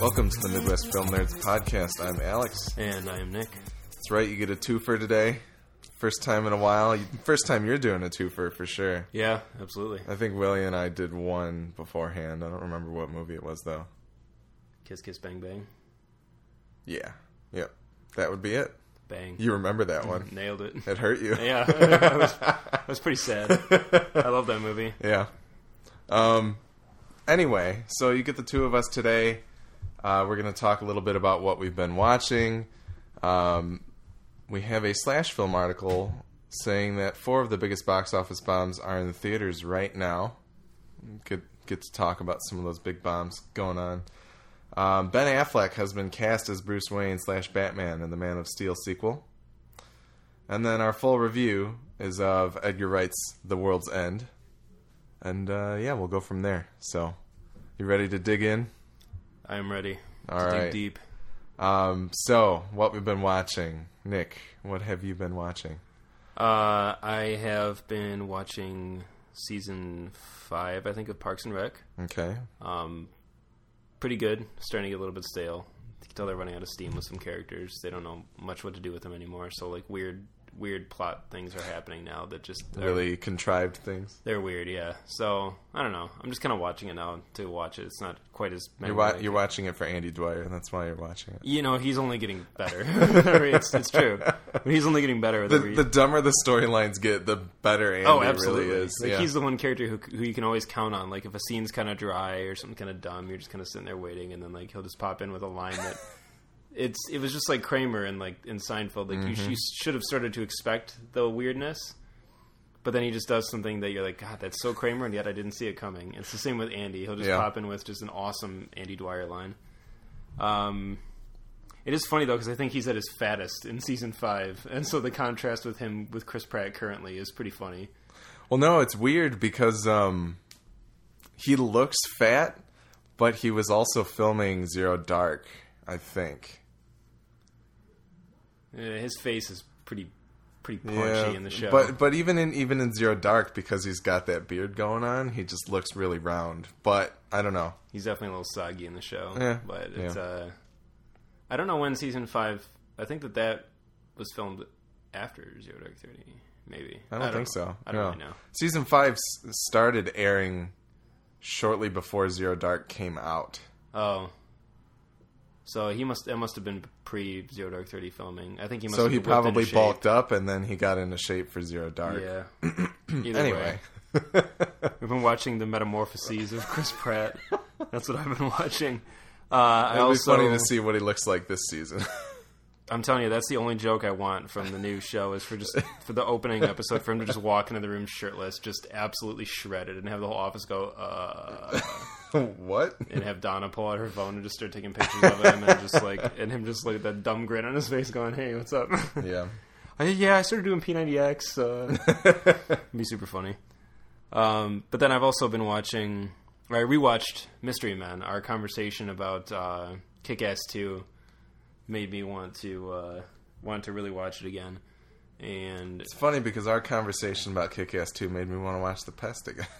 Welcome to the Midwest Film Nerds podcast. I'm Alex. And I am Nick. That's right, you get a twofer today. First time in a while. First time you're doing a twofer for sure. Yeah, absolutely. I think Willie and I did one beforehand. I don't remember what movie it was though. Kiss Kiss Bang Bang. Yeah. Yep. That would be it. Bang. You remember that one. Nailed it. It hurt you. Yeah, I was, I was pretty sad. I love that movie. Yeah. Um. Anyway, so you get the two of us today. Uh, we're going to talk a little bit about what we've been watching. Um, we have a slash film article saying that four of the biggest box office bombs are in the theaters right now. Get get to talk about some of those big bombs going on. Um, ben Affleck has been cast as Bruce Wayne slash Batman in the Man of Steel sequel. And then our full review is of Edgar Wright's The World's End. And uh, yeah, we'll go from there. So, you ready to dig in? I am ready All to right. dig deep. Um, so, what we've been watching. Nick, what have you been watching? Uh, I have been watching season five, I think, of Parks and Rec. Okay. Um, pretty good. Starting to get a little bit stale. You can tell they're running out of steam with some characters. They don't know much what to do with them anymore. So like weird, weird plot things are happening now that just are- Really contrived things. They're weird, yeah. So I don't know. I'm just kind of watching it now to watch it. It's not quite as. You're, wa- you're watching it for Andy Dwyer, and that's why you're watching it. You know, he's only getting better. It's, it's true. But he's only getting better. The, the dumber the storylines get, the better Andy oh, absolutely. really is. Like yeah. he's the one character who who you can always count on. Like if a scene's kind of dry or something kind of dumb, you're just kind of sitting there waiting, and then like he'll just pop in with a line that. It's it was just like Kramer and like in Seinfeld. Like you, Mm-hmm. you should have started to expect the weirdness, but then he just does something that you're like, God, that's so Kramer, and yet I didn't see it coming. It's the same with Andy. He'll just Yeah. pop in with just an awesome Andy Dwyer line. Um, it is funny though because I think he's at his fattest in season five, and so the contrast with him with Chris Pratt currently is pretty funny. Well, no, it's weird because um, he looks fat, but he was also filming Zero Dark, I think. Uh, his face is pretty pretty punchy in the show. But but even in even in Zero Dark, because he's got that beard going on, he just looks really round. But I don't know. he's definitely a little soggy in the show. Yeah, but it's yeah. uh, I don't know when season five. I think that that was filmed after Zero Dark Thirty, maybe. I don't, think know. so. I don't No. really know. Season five s- started airing shortly before Zero Dark came out. Oh. So he must. It must have been pre Zero Dark Thirty filming. I think he must. So he probably bulked up and then he got into shape for Zero Dark. Yeah. Either Anyway. way, we've been watching the metamorphoses of Chris Pratt. That's what I've been watching. Uh, It'll also, be funny to see what he looks like this season. I'm telling you, that's the only joke I want from the new show is for just for the opening episode for him to just walk into the room shirtless, just absolutely shredded, and have the whole office go, uh, what? and have Donna pull out her phone and just start taking pictures of him, and just like, and him just like that dumb grin on his face, going, "Hey, what's up?" Yeah. I, yeah, I started doing P90X. Uh, be super funny. Um, but then I've also been watching. I rewatched Mystery Men. Our conversation about uh, Kick-Ass Two made me want to uh, want to really watch it again. And It's funny because our conversation about Kick Ass 2 made me want to watch The Pest again.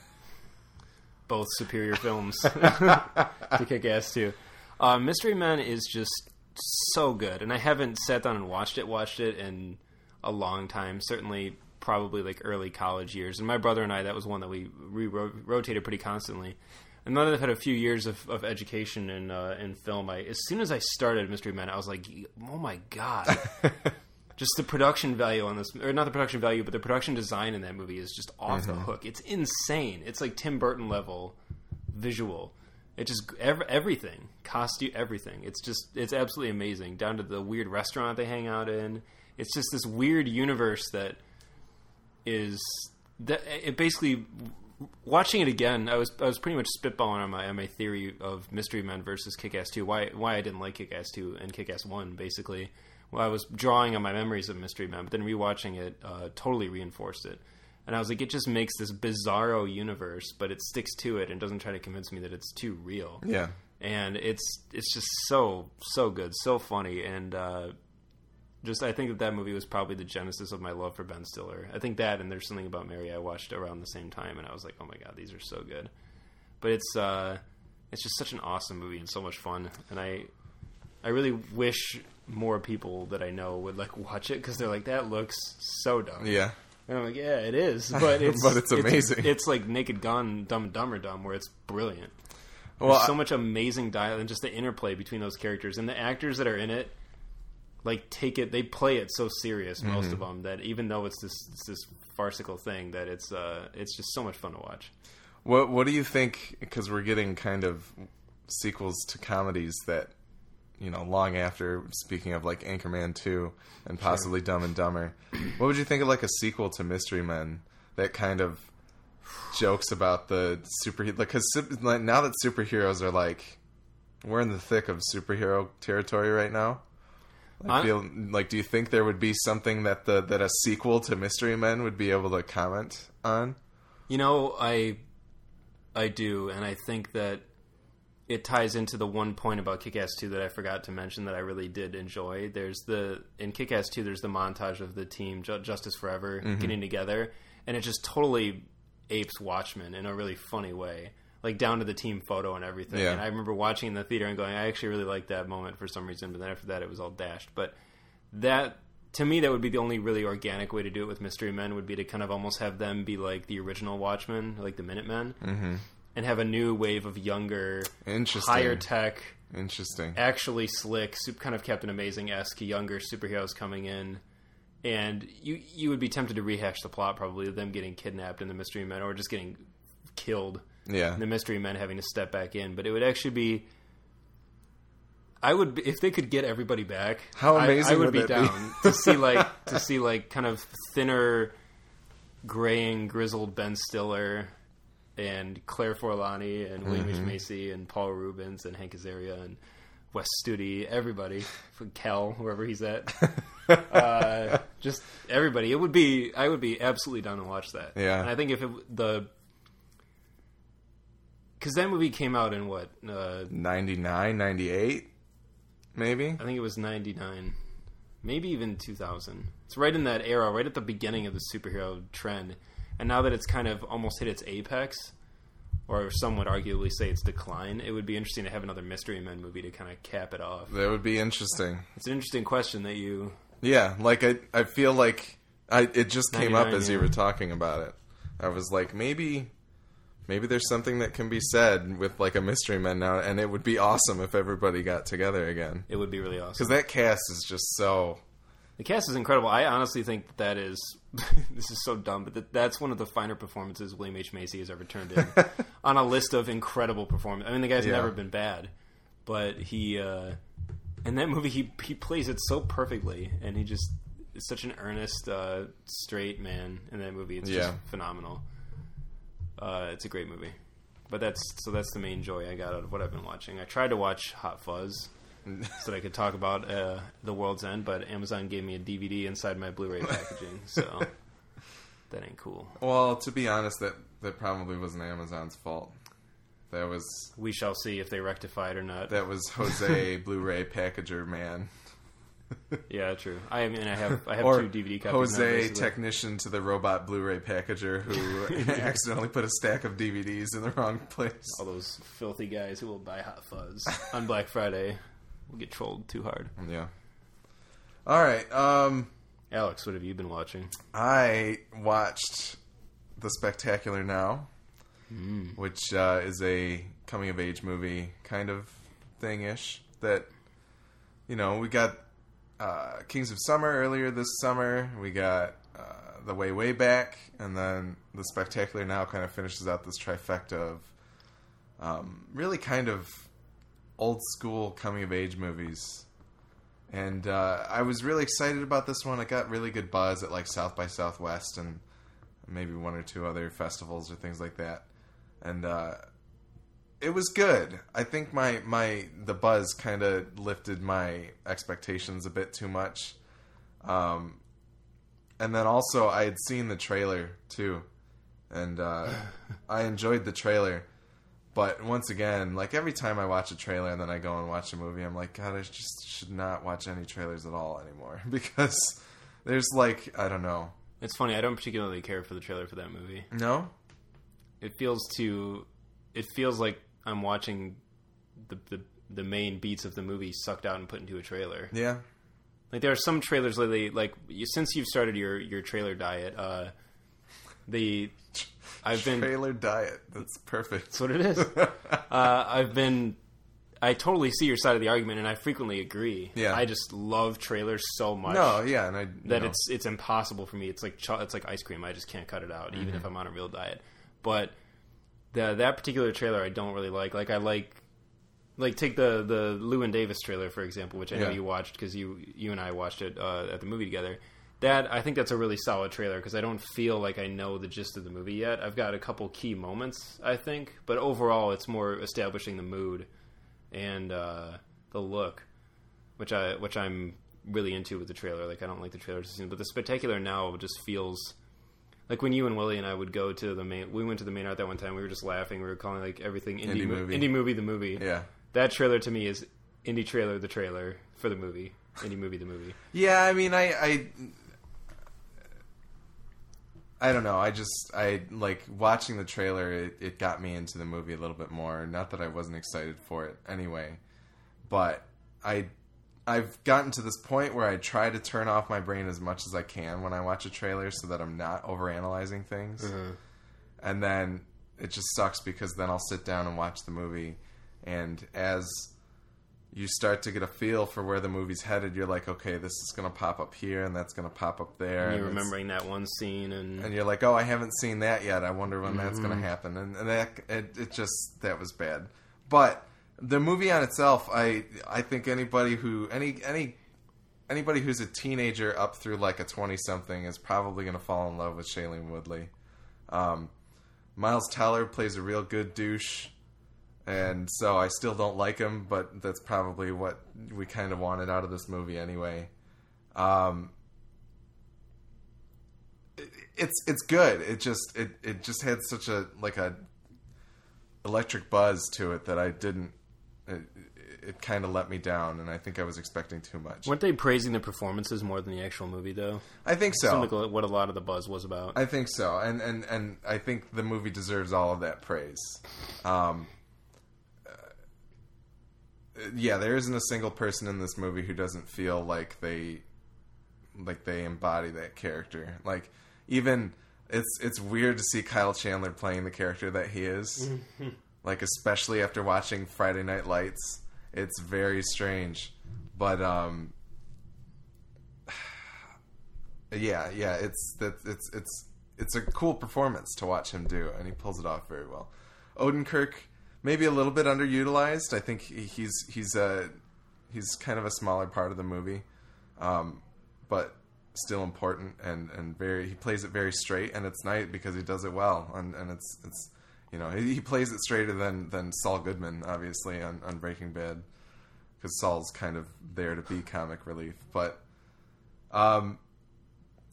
both superior films to kick ass too. Uh, Mystery Men is just so good, and I haven't sat down and watched it. Watched it in a long time. Certainly, probably like early college years. And my brother and I, that was one that we re- rotated pretty constantly. And now that I've had a few years of, of education in uh, in film, I as soon as I started Mystery Men, I was like, oh my god. just the production value on this, or not the production value, but the production design in that movie is just off the hook. It's insane. It's like Tim Burton level visual. It just ev- everything, costume, everything. It's just it's absolutely amazing. Down to the weird restaurant they hang out in. It's just this weird universe that is that it basically watching it again. I was I was pretty much spitballing on my on my theory of Mystery Men versus Kick Ass Two. Why why I didn't like Kick Ass Two and Kick Ass One basically. Well, I was drawing on my memories of Mystery Men, but then rewatching it uh, totally reinforced it. And I was like, it just makes this bizarro universe, but it sticks to it and doesn't try to convince me that it's too real. Yeah. And it's it's just so so good, so funny, and uh, just I think that that movie was probably the genesis of my love for Ben Stiller. I think that and there's something about Mary I watched around the same time, and I was like, oh my god, these are so good. But it's uh, it's just such an awesome movie and so much fun. And I, I really wish more people that I know would like watch it because they're like, that looks so dumb. Yeah. And I'm like, yeah, it is, but it's But it's amazing. It's, like Naked Gun, Dumb and Dumber Dumb, where it's brilliant. Well, There's so much amazing dialogue and just the interplay between those characters and the actors that are in it. Like take it, they play it so serious, Mm-hmm. most of them, that even though it's this it's this farcical thing, that it's uh it's just so much fun to watch. What What do you think? Because we're getting kind of sequels to comedies that, you know, long after. Speaking of like Anchorman two and possibly Dumb and Dumber, what would you think of like a sequel to Mystery Men that kind of jokes about the superhero? Because like, now that superheroes are like, we're in the thick of superhero territory right now. I feel like, do you think there would be something that the that a sequel to Mystery Men would be able to comment on? You know, I I do, and I think that it ties into the one point about Kick-Ass 2 that I forgot to mention that I really did enjoy. There's the in Kick-Ass 2 there's the montage of the team Justice Forever mm-hmm. getting together and it just totally apes Watchmen in a really funny way. Like down to the team photo and everything. Yeah. And I remember watching in the theater and going, I actually really liked that moment for some reason, but then after that it was all dashed. But that to me that would be the only really organic way to do it with Mystery Men would be to kind of almost have them be like the original Watchmen, like the Minutemen, mm-hmm. and have a new wave of younger, Interesting. higher tech, Interesting. actually slick, kind of Captain Amazing esque younger superheroes coming in. And you you would be tempted to rehash the plot probably of them getting kidnapped in the Mystery Men or just getting killed Yeah. the mystery men having to step back in. But it would actually be. I would if they could get everybody back. How amazing I, would, would be that be? down to see like to see like kind of thinner, graying, grizzled Ben Stiller, and Claire Forlani and William Mm-hmm. H Macy and Paul Reubens and Hank Azaria and Wes Studi, everybody, Kel, wherever he's at. uh, just everybody. It would be. I would be absolutely down to watch that. Yeah. And I think if it, the because that movie came out in what? Uh, 99, 98, maybe? I think it was ninety nine, maybe even two thousand. It's right in that era, right at the beginning of the superhero trend. And now that it's kind of almost hit its apex, or some would arguably say its decline, it would be interesting to have another Mystery Men movie to kind of cap it off. That would be interesting. It's an interesting question that you. Yeah, like I, I feel like I it just came up 99, as you were talking about it. I was like, maybe, maybe there's something that can be said with like a Mystery Men now, and it would be awesome if everybody got together again. It would be really awesome. Because that cast is just so. The cast is incredible. I honestly think that, that is this is so dumb, but that, that's one of the finer performances William H Macy has ever turned in on a list of incredible performances. I mean, the guy's Yeah. never been bad, but he uh, in that movie he he plays it so perfectly, and he just is such an earnest, uh, straight man in that movie. It's Yeah. just phenomenal. Uh, it's a great movie, but that's so that's the main joy I got out of what I've been watching. I tried to watch Hot Fuzz so that I could talk about uh, The World's End, but Amazon gave me a DVD inside my Blu-ray packaging, so that ain't cool. Well, to be honest, that that probably wasn't Amazon's fault. That was We shall see if they rectify it or not. that was Jose Blu-ray packager man. yeah, true. I mean, I have I have or two DVD copies. now, Jose, basically. technician to the robot Blu-ray packager, who accidentally put a stack of DVDs in the wrong place. All those filthy guys who will buy Hot Fuzz on Black Friday will get trolled too hard. Yeah. All right. Um, Alex, what have you been watching? I watched the Spectacular Now, which uh, is a coming-of-age movie kind of thing-ish. That you know, we got uh, Kings of Summer earlier this summer. We got uh, The Way Way Back, and then the Spectacular Now kind of finishes out this trifecta of um, really kind of old school coming of age movies. And uh, I was really excited about this one. It got really good buzz at like South by Southwest and maybe one or two other festivals or things like that. And uh, it was good. I think my my the buzz kind of lifted my expectations a bit too much. Um, and then also I had seen the trailer too, and uh, I enjoyed the trailer. But once again, like every time I watch a trailer and then I go and watch a movie, I'm like, God, I just should not watch any trailers at all anymore because there's like I don't know. It's funny. I don't particularly care for the trailer for that movie. No, It feels too. It feels like I'm watching the, the the main beats of the movie sucked out and put into a trailer. Yeah. Like there are some trailers lately, like you, since you've started your your trailer diet, uh, the I've been Trailer diet. That's perfect. that's what it is. uh, I've been. I totally see your side of the argument, and I frequently agree. Yeah. I just love trailers so much No, yeah, and I that know, it's it's impossible for me. It's like it's like ice cream. I just can't cut it out, even Mm-hmm. if I'm on a real diet. But the that particular trailer, I don't really like. Like I like. Like take the the Llewyn Davis trailer for example, which I know Yeah. you watched because you you and I watched it uh, at the movie together. That I think that's a really solid trailer because I don't feel like I know the gist of the movie yet. I've got a couple key moments I think, but overall it's more establishing the mood and uh, the look, which I which I'm really into with the trailer. Like I don't like the trailer scene, but the spectacular now just feels like when you and Willie and I would go to the main. We went to the main art that one time. We were just laughing. We were calling like everything indie, Indie movie. indie movie the movie. Yeah. That trailer to me is indie trailer the trailer for the movie. Indie movie the movie. Yeah, I mean, I, I, I don't know. I just, I like watching the trailer. It, it got me into the movie a little bit more. Not that I wasn't excited for it anyway, but I, I've gotten to this point where I try to turn off my brain as much as I can when I watch a trailer, so that I'm not overanalyzing things. Mm-hmm. And then it just sucks because then I'll sit down and watch the movie, and as you start to get a feel for where the movie's headed, you're like, okay, this is going to pop up here, and that's going to pop up there. And you're and remembering that one scene and, and you're like, oh, I haven't seen that yet. I wonder when that's going to mm-hmm. happen. And, and that it, it just that was bad. But the movie on itself, I I think anybody who any any anybody who's a teenager up through like a twenty something is probably going to fall in love with Shailene Woodley. Um, Miles Teller plays a real good douche. And so I still don't like him, but that's probably what we kind of wanted out of this movie anyway. Um, it's it's good. It just it it just had such a like a electric buzz to it that I didn't. It, it kind of let me down, and I think I was expecting too much. weren't they praising the performances more than the actual movie though? I think so. Seemed like what a lot of the buzz was about. I think so, and and and I think the movie deserves all of that praise. Um, uh, yeah, there isn't a single person in this movie who doesn't feel like they like they embody that character. Like even it's it's weird to see Kyle Chandler playing the character that he is. Like especially after watching Friday Night Lights, it's very strange. But um yeah, yeah, it's that it's it's it's a cool performance to watch him do, and he pulls it off very well. Odenkirk maybe a little bit underutilized. I think he's he's a he's kind of a smaller part of the movie, um, but still important and and very he plays it very straight, and it's nice because he does it well, and and it's it's you know he, he plays it straighter than than Saul Goodman obviously on on Breaking Bad because Saul's kind of there to be comic relief, but. Um,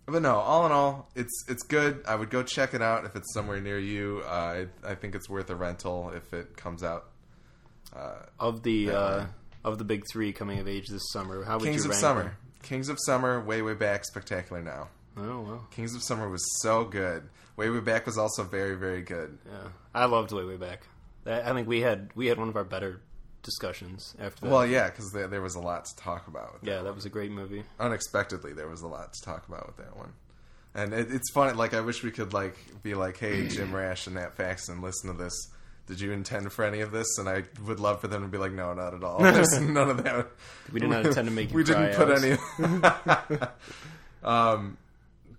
but no, all in all, it's it's good. I would go check it out if it's somewhere near you. Uh, I, I think it's worth a rental if it comes out. Of the uh, of the big three coming of age this summer, how would Kings you of rank Summer, them? Kings of Summer, way way back, spectacular now. Oh well, Kings of Summer was so good. Way way back was also very very good. yeah, I loved Way Way Back. I think we had we had one of our better discussions after that. Well, yeah, because there, there was a lot to talk about. With yeah, that was a great movie. unexpectedly there was a lot to talk about with that one and it, it's funny like i wish we could like be like hey jim rash and nat faxon listen to this did you intend for any of this and i would love for them to be like no not at all There's none of that We did not intend to make you we didn't put Alex. any um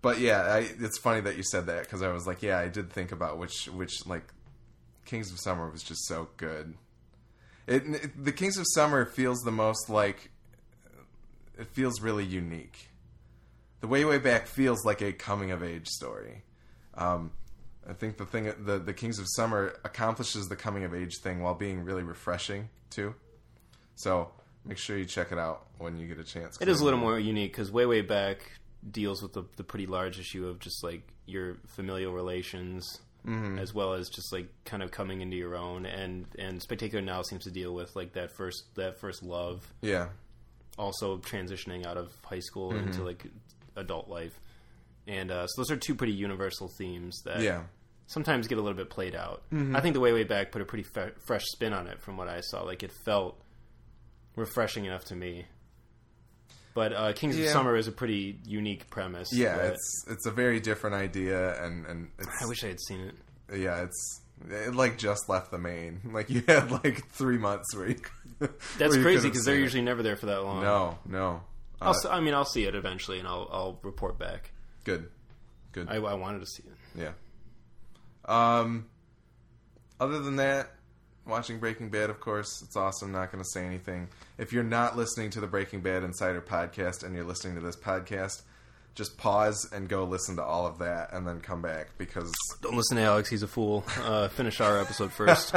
but yeah I, it's funny that you said that because i was like yeah i did think about which which like kings of summer was just so good it, it the kings of summer feels the most like it feels really unique. The Way Way Back feels like a coming of age story. Um, I think the thing, the the Kings of Summer accomplishes the coming of age thing while being really refreshing too. So make sure you check it out when you get a chance. It is a little more unique because Way Way Back deals with the, the pretty large issue of just like your familial relations, Mm-hmm. as well as just like kind of coming into your own. And and Spectacular now seems to deal with like that first that first love, Yeah, also transitioning out of high school Mm-hmm. into like adult life. And uh, so those are two pretty universal themes that yeah, sometimes get a little bit played out. Mm-hmm. I think the way way back put a pretty fe- fresh spin on it from what I saw. Like it felt refreshing enough to me. But uh, Kings Yeah. of Summer is a pretty unique premise. Yeah, but it's it's a very different idea, and and it's I wish I had seen it. yeah, it's it like just left the main. Like you had like three months where you. That's where you crazy because they're it. usually never there for that long. no, no. Uh, I'll, s- I mean, I'll see it eventually, and I'll I'll report back. good, good. I, I wanted to see it. Yeah. Um. Other than that, watching Breaking Bad, of course, it's awesome. Not going to say anything. If you're not listening to the Breaking Bad Insider podcast and you're listening to this podcast, just pause and go listen to all of that, and then come back because Don't listen to Alex; he's a fool. Uh, finish our episode first.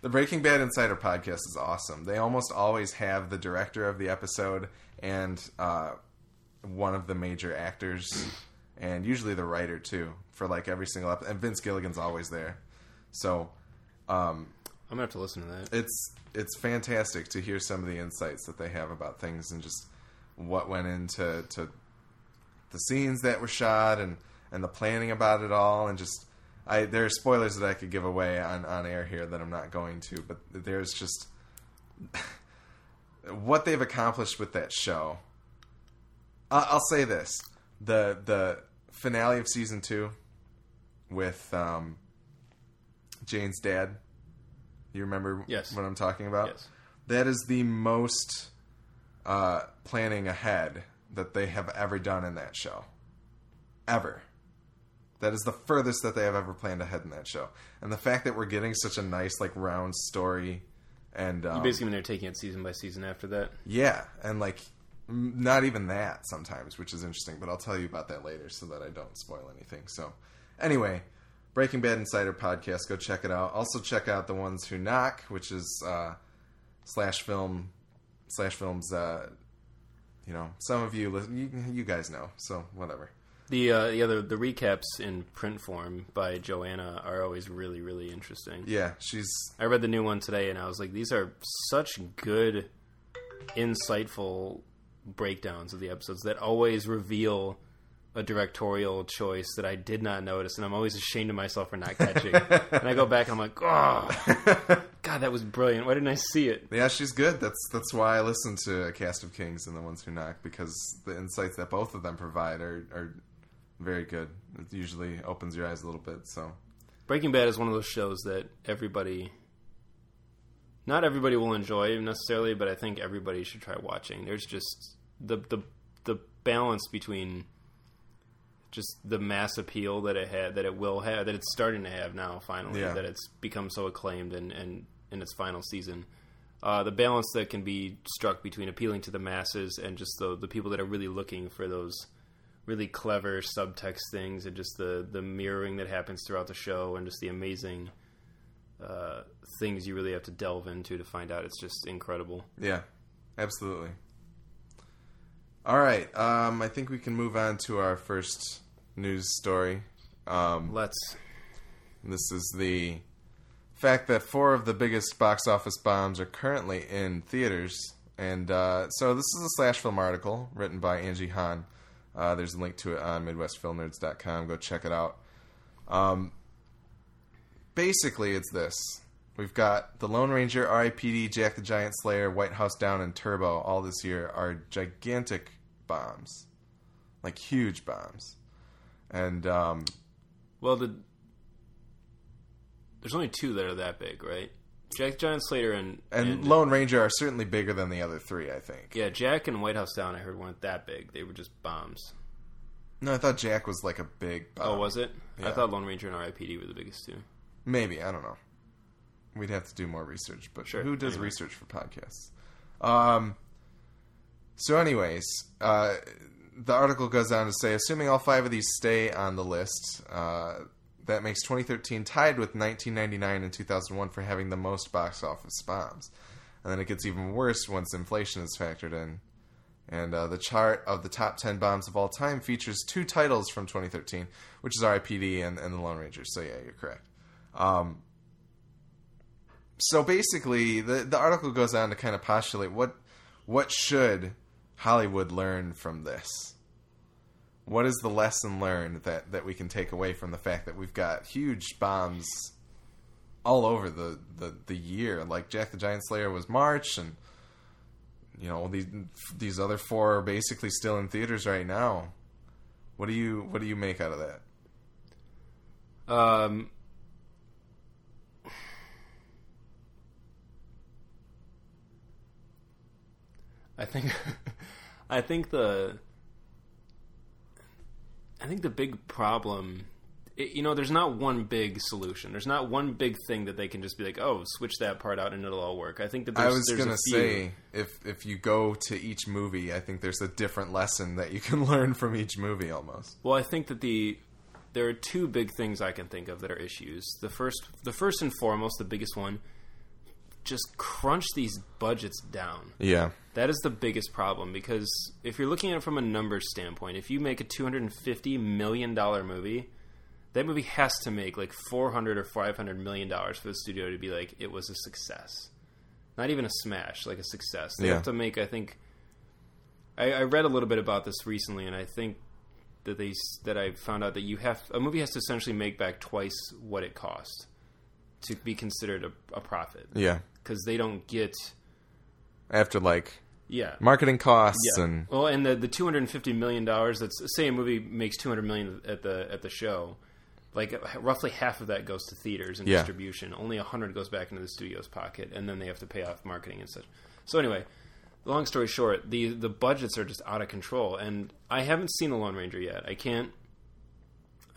the Breaking Bad Insider podcast is awesome. They almost always have the director of the episode and uh, one of the major actors, and usually the writer too, for like every single episode. And Vince Gilligan's always there, so um, I'm gonna have to listen to that. it's it's fantastic to hear some of the insights that they have about things and just what went into to the scenes that were shot and and the planning about it all and just I there are spoilers that I could give away on on air here that I'm not going to but there's just what they've accomplished with that show. I- I'll say this: the the finale of season two with um, Jane's dad. You remember Yes. what I'm talking about? Yes. That is the most uh, planning ahead that they have ever done in that show. Ever. That is the furthest that they have ever planned ahead in that show. And the fact that we're getting such a nice, like, round story and. Um, You basically mean they're taking it season by season after that. yeah, and like m- not even that sometimes, which is interesting. But I'll tell you about that later so that I don't spoil anything. So, anyway, Breaking Bad Insider podcast, go check it out. Also check out the ones who knock, which is uh, slash film slash films. Uh, you know, some of you listen, you, you guys know, so whatever. The uh, the other the recaps in print form by Joanna are always really really interesting. Yeah, she's I read the new one today and I was like, these are such good, insightful breakdowns of the episodes that always reveal a directorial choice that I did not notice, and I'm always ashamed of myself for not catching. and I go back and I'm like, oh, God, that was brilliant. Why didn't I see it? Yeah, she's good. That's that's why I listen to a cast of kings and the ones who knock because the insights that both of them provide are are very good. It usually opens your eyes a little bit. So Breaking Bad is one of those shows that everybody, not everybody will enjoy necessarily, but I think everybody should try watching. There's just the the the balance between just the mass appeal that it had, that it will have, that it's starting to have now. Finally, Yeah. that it's become so acclaimed and and in its final season. Uh, the balance that can be struck between appealing to the masses and just the the people that are really looking for those really clever subtext things and just the the mirroring that happens throughout the show and just the amazing uh, things you really have to delve into to find out. It's just incredible. yeah, absolutely. All right, um, I think we can move on to our first news story. Um, Let's. This is the fact that four of the biggest box office bombs are currently in theaters. And uh, so this is a slash film article written by Angie Han. Uh, there's a link to it on MidwestFilmNerds.com. Go check it out. Um, basically, it's this. We've got The Lone Ranger, R.I.P.D., Jack the Giant Slayer, White House Down, and Turbo all this year are gigantic bombs. Like huge bombs. And um, Well, the there's only two that are that big, right? Jack Giant Slayer and And, Lone Ranger are certainly bigger than the other three, I think. yeah, Jack and White House Down. I heard weren't that big. They were just bombs. No, I thought Jack was like a big. Bomb. oh, was it? I thought Lone Ranger and R.I.P.D. were the biggest two. Maybe I don't know. We'd have to do more research, but Sure, who does anyway. research for podcasts? Um. So, anyways, uh, the article goes on to say, assuming all five of these stay on the list, uh, that makes 2013 tied with 1999 and 2001 for having the most box office bombs. And then it gets even worse once inflation is factored in. And uh, the chart of the top 10 bombs of all time features two titles from 2013, which is RIPD and, and The Lone Ranger. So, yeah, you're correct. Um, so basically, the, the article goes on to kind of postulate what what should Hollywood learn from this? what is the lesson learned that that we can take away from the fact that we've got huge bombs all over the the, the year? Like Jack the Giant Slayer was March, and you know these these other four are basically still in theaters right now. What do you what do you make out of that? Um, I think, I think the, I think the big problem, it, you know, there's not one big solution. There's not one big thing that they can just be like, oh, switch that part out and it'll all work. I think that I there's, was there's gonna say if if you go to each movie, I think there's a different lesson that you can learn from each movie almost. Well, I think that the there are two big things I can think of that are issues. The first, the first and foremost, the biggest one, just crunch these budgets down. Yeah, That is the biggest problem because if you're looking at it from a numbers standpoint, if you make a 250 million dollar movie, that movie has to make like 400 or 500 million dollars for the studio to be like it was a success. Not even a smash, like a success. They Yeah. have to make. I think. I, I read a little bit about this recently, and I think that they that I found out that you have a movie has to essentially make back twice what it cost to be considered a, a profit yeah. Because they don't get After like yeah marketing costs yeah. and well, and the the two hundred and fifty million dollars. That's say a movie makes two hundred million at the at the show. Like roughly half of that goes to theaters and Yeah. distribution. Only a hundred goes back into the studio's pocket, and then they have to pay off marketing and such. So anyway, long story short, the the budgets are just out of control, and I haven't seen the Lone Ranger yet. I can't,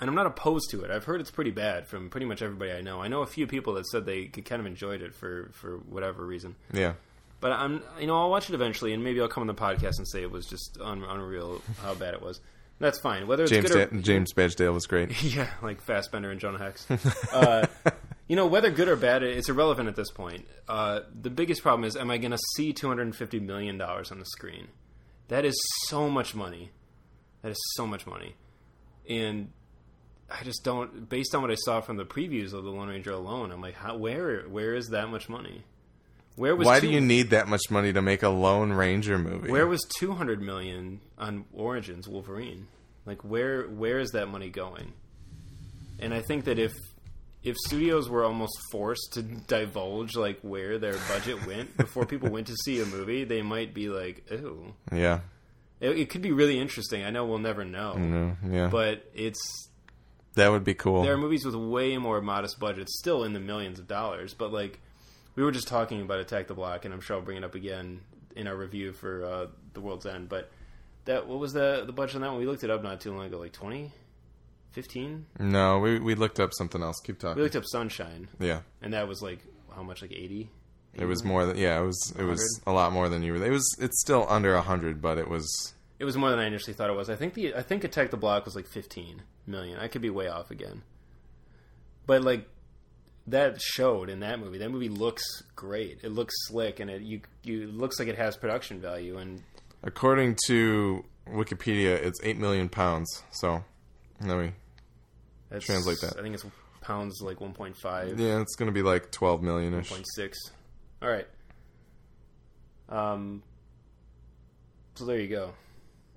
and I'm not opposed to it. I've heard it's pretty bad from pretty much everybody I know. I know a few people that said they kind of enjoyed it for for whatever reason. yeah. But I'm, you know, I'll watch it eventually, and maybe I'll come on the podcast and say it was just un- unreal how bad it was. That's fine. Whether it's James good or da- James Badge Dale was great. yeah, like Fassbender and Jonah Hex. uh, you know, whether good or bad, it's irrelevant at this point. Uh, the biggest problem is, am I going to see two hundred and fifty million dollars on the screen? That is so much money. That is so much money, and I just don't. Based on what I saw from the previews of the Lone Ranger alone, I'm like, how, where, where is that much money? Where was Why two- do you need that much money to make a Lone Ranger movie? where was 200 million on Origins Wolverine? Like where where is that money going? And I think that if if studios were almost forced to divulge like where their budget went before people went to see a movie, they might be like, "Ooh." yeah, It, it could be really interesting. I know we'll never know. no, yeah, But it's that would be cool. there are movies with way more modest budgets, still in the millions of dollars. But like, we were just talking about Attack the Block, and I'm sure I'll bring it up again in our review for uh, The World's End. But that what was the the budget on that one? We looked it up not too long ago, like 20, 15? no, we we looked up something else. Keep talking. We looked up Sunshine, Yeah, and that was like how much? Like eighty. it was more than yeah. It was it was a lot more than you were. It was it's still under a hundred, but it was It was more than I initially thought it was. I think the I think Attack the Block was like fifteen million. I could be way off again. But like that showed in that movie. That movie looks great. It looks slick and it you you it looks like it has production value and according to Wikipedia, it's eight million pounds. So, let me. that's, Translate that. I think it's pounds like 1.5, Yeah, it's gonna be like twelve million ish. 1.6. All right. Um so there you go.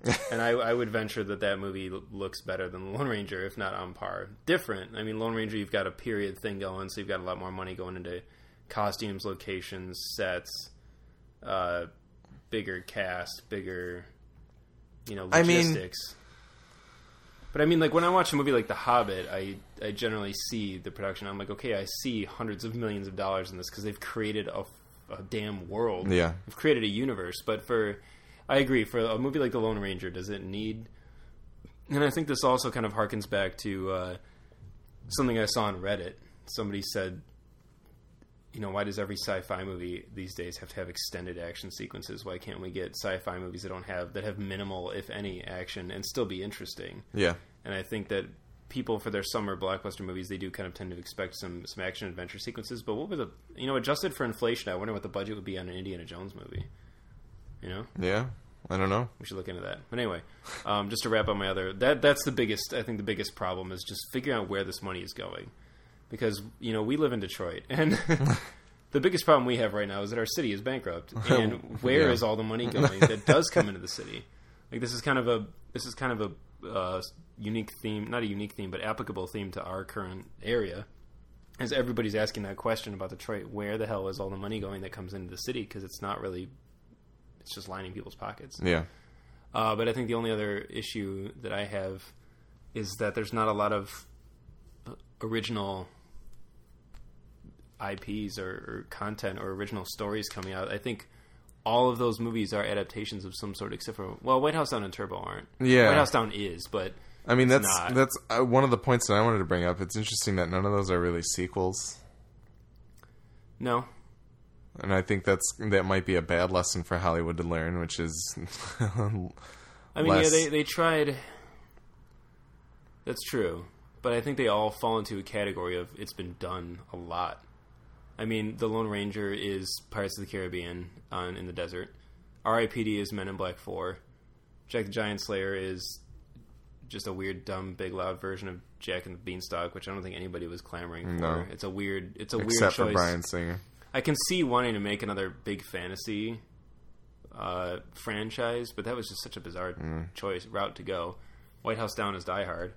and I, I would venture that that movie looks better than Lone Ranger, if not on par. Different. I mean, Lone Ranger, you've got a period thing going, so you've got a lot more money going into costumes, locations, sets, uh, bigger cast, bigger, you know, I mean- logistics. but I mean, like when I watch a movie like The Hobbit, I I generally see the production. I'm like, okay, I see hundreds of millions of dollars in this because they've created a, a damn world. Yeah. They've created a universe. But for, I agree, for a movie like The Lone Ranger, does it need? And I think this also kind of harkens back to uh, something I saw on Reddit. Somebody said, you know, why does every sci-fi movie these days have to have extended action sequences? Why can't we get sci-fi movies that don't have that have minimal, if any, action and still be interesting? Yeah, And I think that people for their summer blockbuster movies, they do kind of tend to expect some some action adventure sequences. But what would the you know adjusted for inflation? I wonder what the budget would be on an Indiana Jones movie. You know, yeah. I don't know. we should look into that. But anyway, um, just to wrap up my other that that's the biggest. I think the biggest problem is just figuring out where this money is going, because you know we live in Detroit and. The biggest problem we have right now is that our city is bankrupt, and where is Yeah. all the money going that does come into the city? Like this is kind of a this is kind of a, uh, unique theme, not a unique theme, but applicable theme to our current area. As everybody's asking that question about Detroit, where the hell is all the money going that comes into the city? Because it's not really, it's just lining people's pockets. Yeah. Uh, but I think the only other issue that I have is that there's not a lot of uh, original IPs or, or content or original stories coming out. I think all of those movies are adaptations of some sort, except for well, White House Down and Turbo aren't. Yeah. White House Down is, but I mean, that's not. that's uh, one of the points that I wanted to bring up. It's interesting that none of those are really sequels, no. And I think that's that might be a bad lesson for Hollywood to learn, which is. I mean, less- yeah, they they tried. That's true, but I think they all fall into a category of it's been done a lot. I mean, the Lone Ranger is Pirates of the Caribbean on in the desert. R.I.P.D. is Men in Black Four. Jack the Giant Slayer is just a weird, dumb, big, loud version of Jack and the Beanstalk, which I don't think anybody was clamoring for. No. It's a weird, it's a except weird for choice. Bryan Singer. I can see wanting to make another big fantasy uh, franchise, but that was just such a bizarre Mm. choice route to go. White House Down is Die Hard.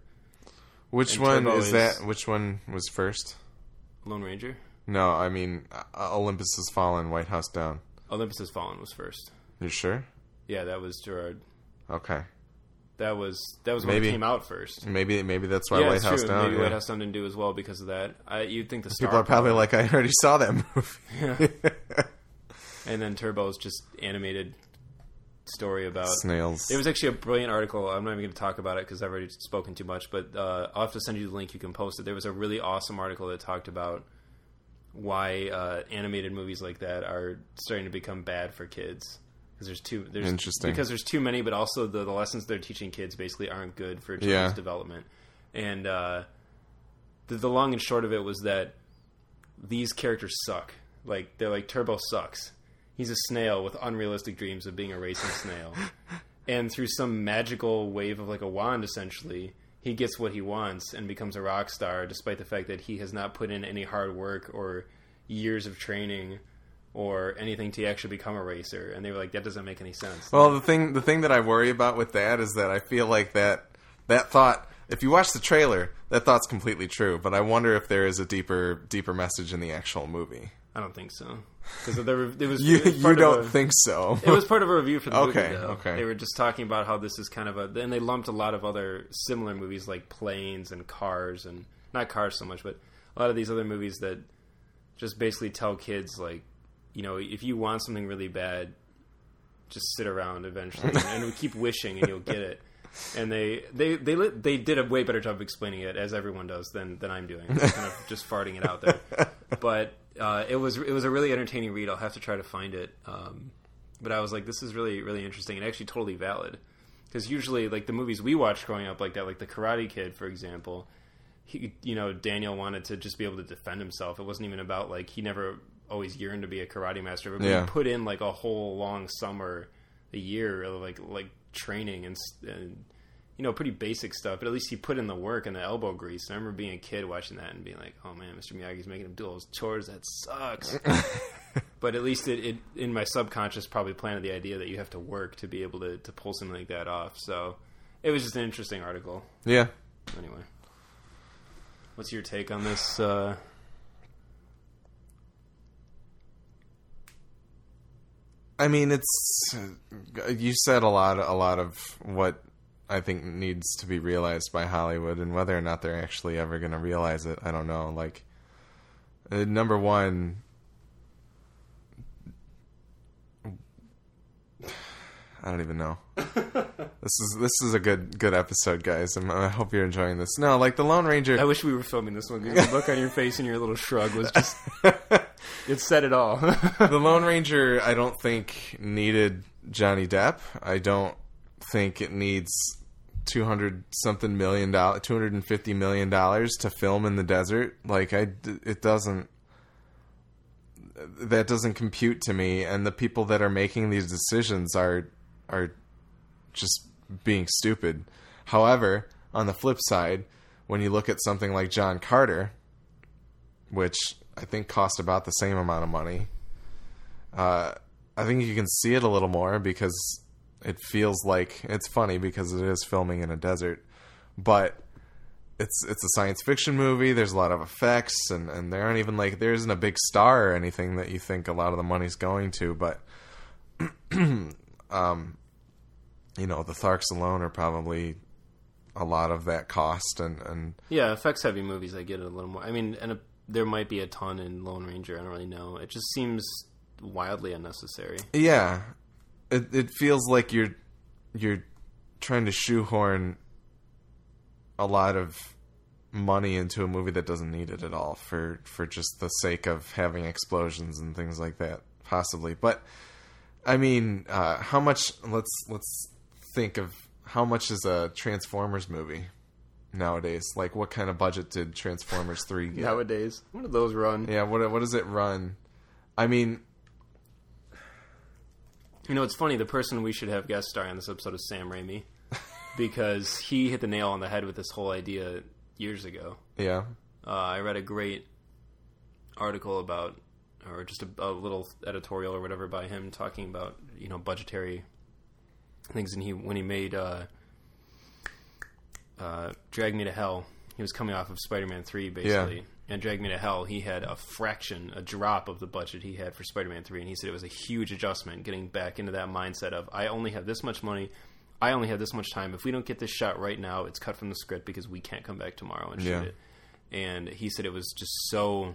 Which And one is is- that? Which one was first? Lone Ranger. No, I mean uh, Olympus Has Fallen, White House Down. Olympus Has Fallen was first. You sure? Yeah, that was Gerard. Okay, That was that was when Maybe. it came out first. maybe maybe that's why yeah, White House true. Down. Maybe yeah. White House Down didn't do as well because of that. I, you'd think the People are probably like, I already saw that movie. Yeah. and then Turbo's just animated story about Snails. It was actually a brilliant article. I'm not even going to talk about it because I've already spoken too much. But uh, I'll have to send you the link. You can post it. There was a really awesome article that talked about why uh, animated movies like that are starting to become bad for kids. Because there's too there's Interesting. because there's too many, but also the, the lessons they're teaching kids basically aren't good for children's Yeah. development. And uh, the, the long and short of it was that these characters suck. Like they're like Turbo sucks. He's a snail with unrealistic dreams of being a racing snail. and through some magical wave of like a wand essentially, he gets what he wants and becomes a rock star despite the fact that he has not put in any hard work or years of training or anything to actually become a racer. And they were like that doesn't make any sense. Well, the thing the thing that I worry about with that is that I feel like that that thought. If you watch the trailer, that thought's completely true. But I wonder if there is a deeper deeper message in the actual movie. I don't think so. Because there it was You it was you don't a- think so? It was part of a review for the Okay, movie, though. okay. They were just talking about how this is kind of a. and they lumped a lot of other similar movies like Planes and Cars, and not Cars so much, but a lot of these other movies that just basically tell kids like, you know, if you want something really bad, just sit around eventually and, and keep wishing, and you'll get it. And they they they they did a way better job of explaining it as everyone does than than I'm doing, kind of just farting it out there. But uh, it was it was a really entertaining read. I'll have to try to find it. Um, but I was like, this is really really interesting and actually totally valid because usually like the movies we watched growing up like that, like the Karate Kid, for example. He, you know, Daniel wanted to just be able to defend himself. It wasn't even about like he never always yearned to be a karate master, but Yeah. he put in like a whole long summer, a year of like like training and, and you know pretty basic stuff. But at least he put in the work and the elbow grease. And I remember being a kid watching that and being like, "Oh man, Mr. Miyagi's making him do all his chores. That sucks." but at least it, it in my subconscious probably planted the idea that you have to work to be able to to pull something like that off. So it was just an interesting article. yeah. Anyway, what's your take on this? Uh, I mean, it's you said a lot, a lot of what I think needs to be realized by Hollywood, and whether or not they're actually ever going to realize it, I don't know. Like, uh, number one, I don't even know. this is this is a good good episode, guys. I'm, I hope you're enjoying this. No, like the Lone Ranger. I wish we were filming this one because the look on your face and your little shrug was just. it said it all. the Lone Ranger, I don't think needed Johnny Depp. I don't think it needs two hundred something million dollars, two hundred and fifty million dollars to film in the desert. Like I, it doesn't. That doesn't compute to me, and the people that are making these decisions are are just being stupid. However, on the flip side, when you look at something like John Carter, which I think cost about the same amount of money, uh, I think you can see it a little more because it feels like it's funny because it is filming in a desert, but it's it's a science fiction movie. There's a lot of effects, and and there aren't even like there isn't a big star or anything that you think a lot of the money's going to, but um, you know, the Tharks alone are probably a lot of that cost, and and Yeah, effects heavy movies. I get it a little more. I mean, and a, there might be a ton in Lone Ranger. I don't really know. It just seems wildly unnecessary. yeah, it it feels like you're you're trying to shoehorn a lot of money into a movie that doesn't need it at all for for just the sake of having explosions and things like that possibly but i mean uh how much let's let's think of how much is a transformers movie nowadays like what kind of budget did transformers 3 get Nowadays, what do those run? yeah what what does it run i mean You know, it's funny. The person we should have guest star on this episode is Sam Raimi because he hit the nail on the head with this whole idea years ago. yeah Uh, I read a great article about, or just a, a little editorial or whatever by him talking about you know budgetary things, and he when he made uh, uh, Drag Me to Hell, he was coming off of Spider-Man Three basically. And Drag Me to Hell, he had a fraction, a drop of the budget he had for Spider-Man Three, and he said it was a huge adjustment getting back into that mindset of I only have this much money, I only have this much time. If we don't get this shot right now, it's cut from the script because we can't come back tomorrow and shoot Yeah. it and he said it was just so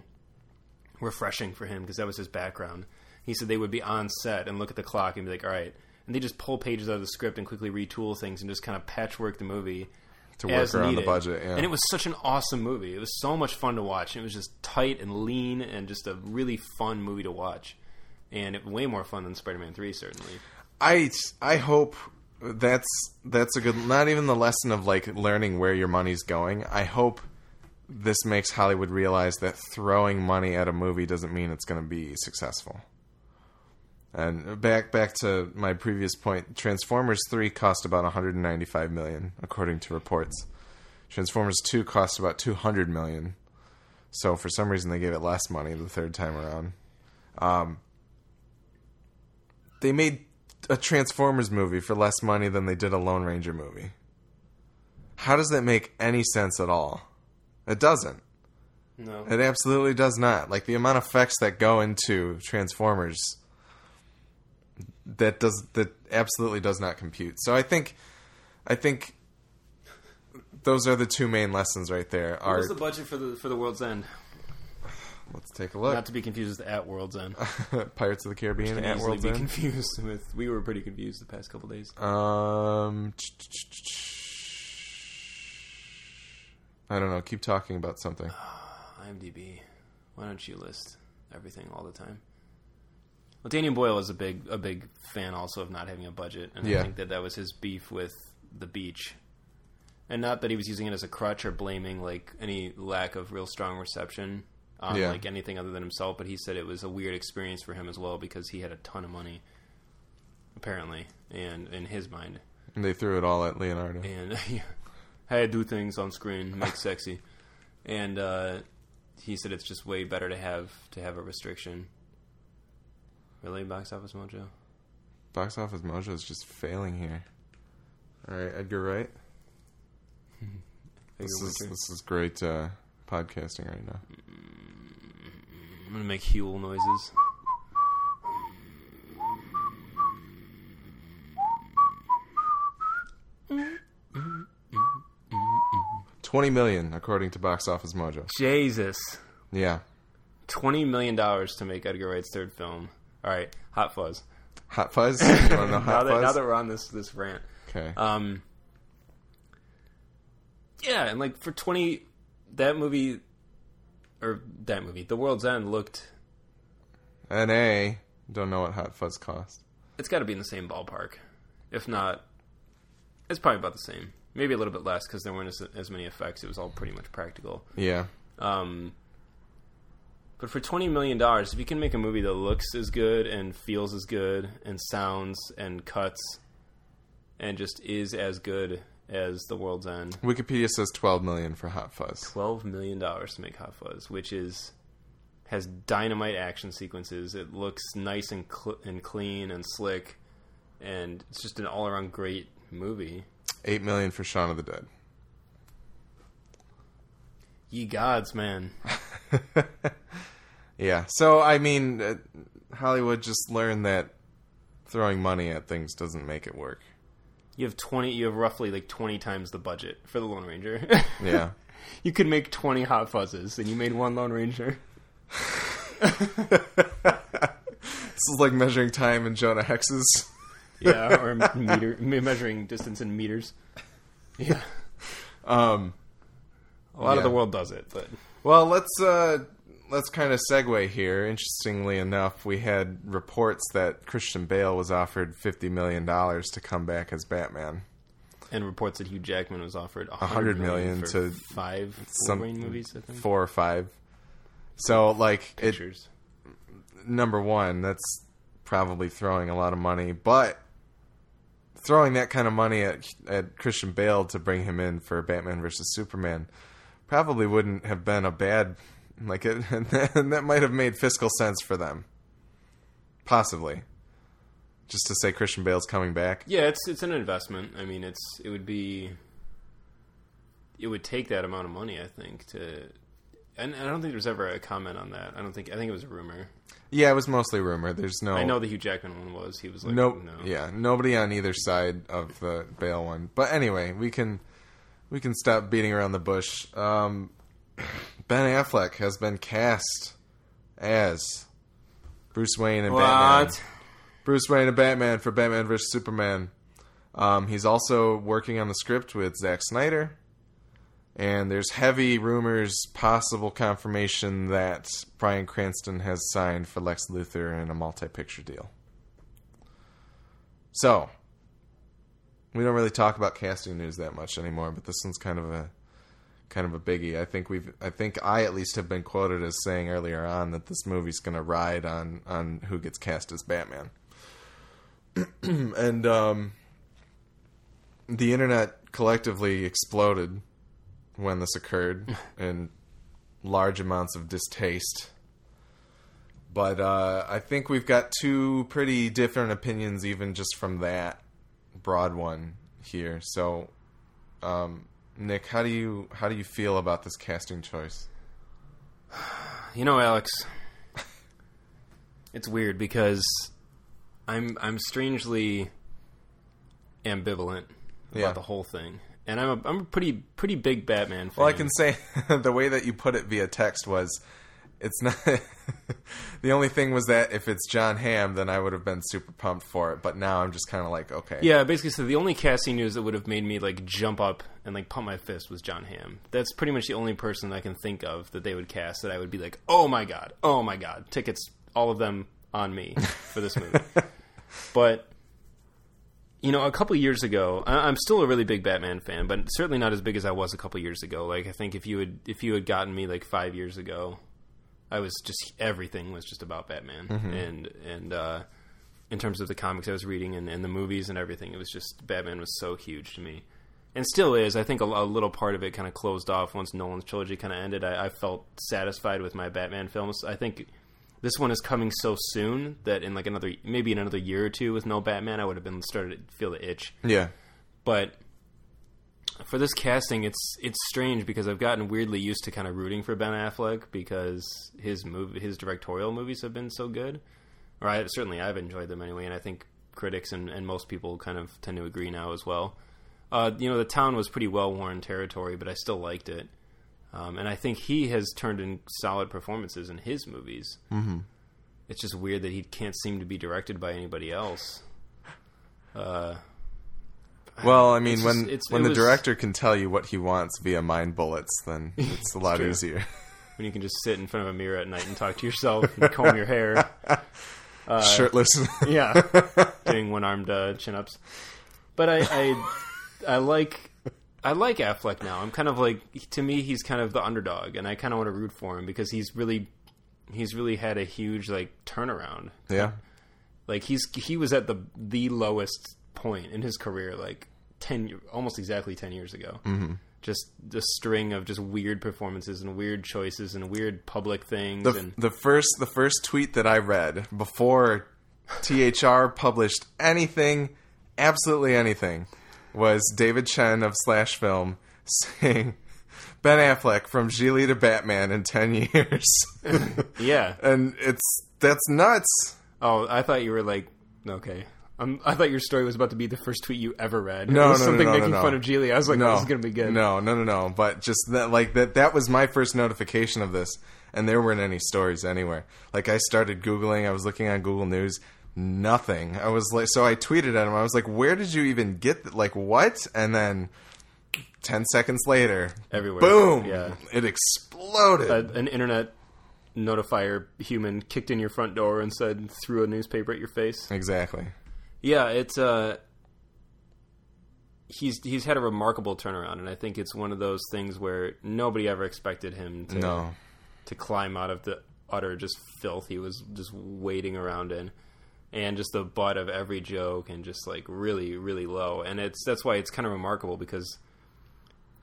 refreshing for him because that was his background. He said they would be on set and look at the clock and be like, "All right," and they just pull pages out of the script and quickly retool things and just kind of patchwork the movie to work around the budget yeah And it was such an awesome movie. It was so much fun to watch. It was just tight and lean and just a really fun movie to watch. And it, way more fun than Spider-Man Three, certainly. I I hope that's that's a good not even the lesson of like learning where your money's going. I hope this makes Hollywood realize that throwing money at a movie doesn't mean it's going to be successful. And back back to my previous point, Transformers 3 cost about 195 million according to reports. Transformers 2 cost about 200 million. So for some reason they gave it less money the third time around. Um, they made a Transformers movie for less money than they did a Lone Ranger movie. How does that make any sense at all? It doesn't. No, It absolutely does not. Like the amount of effects that go into Transformers that does that absolutely does not compute. So I think I think those are the two main lessons right there. what Are was the budget for the for the World's End? let's take a look. Not to be confused with At World's End. Pirates of the Caribbean Can at easily World's be End. confused with. We were pretty confused the past couple days. Um, I don't know. Keep talking about something. IMDb. Why don't you list everything all the time? Well, Daniel Boyle is a big a big fan also of not having a budget, and Yeah. I think that that was his beef with the beach, and not that he was using it as a crutch or blaming like any lack of real strong reception on Yeah. like anything other than himself. But he said it was a weird experience for him as well because he had a ton of money, apparently, and in his mind, And they threw it all at Leonardo. and how to do things on screen, make sexy, and uh, he said it's just way better to have to have a restriction. Really, box office mojo. Box office mojo is just failing here. All right, Edgar Wright. This is Winter. this is great uh, podcasting right now. I'm gonna make Huel noises. Twenty million, according to Box Office Mojo. Jesus, Yeah, twenty million dollars to make Edgar Wright's third film. All right, Hot Fuzz. Hot Fuzz. You want to know now that Fuzz? now that we're on this this rant, okay. Um, yeah, and like for twenty, that movie, or that movie, The World's End looked. N.A. Don't know what Hot Fuzz cost. It's got to be in the same ballpark, if not, it's probably about the same. Maybe a little bit less because there weren't as, as many effects. It was all pretty much practical. Yeah, Um, but for twenty million dollars, if you can make a movie that looks as good and feels as good and sounds and cuts and just is as good as The World's End, Wikipedia says twelve million for Hot Fuzz. twelve million dollars to make Hot Fuzz, which is has dynamite action sequences. It looks nice and cl- and clean and slick, and it's just an all around great movie. Eight million for Shaun of the Dead. Ye gods, man. Yeah. So I mean, uh, Hollywood just learned that throwing money at things doesn't make it work. You have twenty. You have roughly like twenty times the budget for the Lone Ranger. Yeah. you could make twenty Hot Fuzzes, and you made one Lone Ranger. This is like measuring time in Jonah Hexes. Yeah, or meter measuring distance in meters. Yeah, Um, a lot of the world does it, but well, let's uh, let's kind of segue here. Interestingly enough, we had reports that Christian Bale was offered fifty million dollars to come back as Batman. and reports that Hugh Jackman was offered a hundred million million to five some- movies. I think Four or five. So, like, it, pictures. number one, that's probably throwing a lot of money, but throwing that kind of money at at Christian Bale to bring him in for Batman versus Superman probably wouldn't have been a bad like it and that might have made fiscal sense for them. Possibly. Just to say Christian Bale's coming back. Yeah, it's it's an investment. I mean, it's it would be it would take that amount of money, I think, to. And I don't think there was ever a comment on that. I don't think. I think it was a rumor. Yeah, it was mostly rumor. There's no I know the Hugh Jackman one was. He was like, Nope. no. Yeah, nobody on either side of the Bale one. But anyway, we can we can stop beating around the bush. Um, ben Affleck has been cast as Bruce Wayne and Batman. Bruce Wayne and Batman for Batman vs Superman. Um, he's also working on the script with Zack Snyder. And there's heavy rumors, possible confirmation that Bryan Cranston has signed for Lex Luthor in a multi-picture deal. So, we don't really talk about casting news that much anymore, but this one's kind of a kind of a biggie. I think we've I think I at least have been quoted as saying earlier on that this movie's going to ride on on who gets cast as Batman. and um the internet collectively exploded when this occurred in large amounts of distaste. But uh, I think we've got two pretty different opinions, even just from that broad one here. So, um, Nick, how do you how do you feel about this casting choice? You know, Alex, it's weird because I'm I'm strangely ambivalent about Yeah. the whole thing, and I'm a I'm a pretty pretty big Batman fan. Well, I can say the way that you put it via text was, it's not. the only thing was that if it's John Hamm, then I would have been super pumped for it. But now I'm just kind of like, okay, Yeah, basically, so the only casting news that would have made me like jump up and like pump my fist was John Hamm. That's pretty much the only person I can think of that they would cast that I would be like, oh my god, oh my god, tickets, all of them on me for this movie. but you know, a couple years ago, I- I'm still a really big Batman fan, but certainly not as big as I was a couple years ago. Like, I think if you had if you had gotten me like five years ago, I was just everything was just about Batman, and and uh, in terms of the comics I was reading and, and the movies and everything, it was just Batman was so huge to me, and still is. I think a, a little part of it kind of closed off once Nolan's trilogy kind of ended. I, I felt satisfied with my Batman films. I think this one is coming so soon that in like another maybe in another year or two with no Batman, I would have been started to feel the itch. yeah, But for this casting, it's it's strange because I've gotten weirdly used to kind of rooting for Ben Affleck because his movie, his directorial movies have been so good, or I certainly I've enjoyed them anyway, and I think critics and, and most people kind of tend to agree now as well. Uh, you know, the town was pretty well worn territory, but I still liked it, um, and I think he has turned in solid performances in his movies. Mm-hmm. It's just weird that he can't seem to be directed by anybody else. Uh, Well, I mean, It's when just- it's- when the was- director can tell you what he wants via mind bullets, then it's a lot true. easier. when you can just sit in front of a mirror at night and talk to yourself and comb your hair. Uh, Shirtless. Yeah, doing one-armed uh, chin-ups. But I, I, I like, I like Affleck now. I'm kind of like, to me, he's kind of the underdog, and I kind of want to root for him because he's really, he's really had a huge like turnaround. yeah. Like he's he was at the the lowest point in his career, like ten, almost exactly ten years ago. Mm-hmm. Just the string of just weird performances and weird choices and weird public things The and the first the first tweet that I read before THR published anything, absolutely anything, was David Chen of Slash Film saying Ben Affleck from Gigli to Batman in 10 years. Yeah. and it's that's nuts. Oh, I thought you were like, okay. Um, I thought your story was about to be the first tweet you ever read. No, it was no, no, something no, no, making no. fun of Gigli. I was like, no, oh, this is gonna be good. No, no, no, no. But just that, like that. That was my first notification of this, and there weren't any stories anywhere. Like I started googling. I was looking on Google News. Nothing. I was like, so I tweeted at him. I was like, "Where did you even get? th- Like what?" And then, ten seconds later, Everywhere. boom! Yeah. it exploded. An internet notifier human kicked in your front door and said, threw a newspaper at your face. exactly. Yeah, it's uh he's he's had a remarkable turnaround and I think it's one of those things where nobody ever expected him to No. to climb out of the utter just filth he was just wading around in and just the butt of every joke and just like really really low and it's that's why it's kind of remarkable because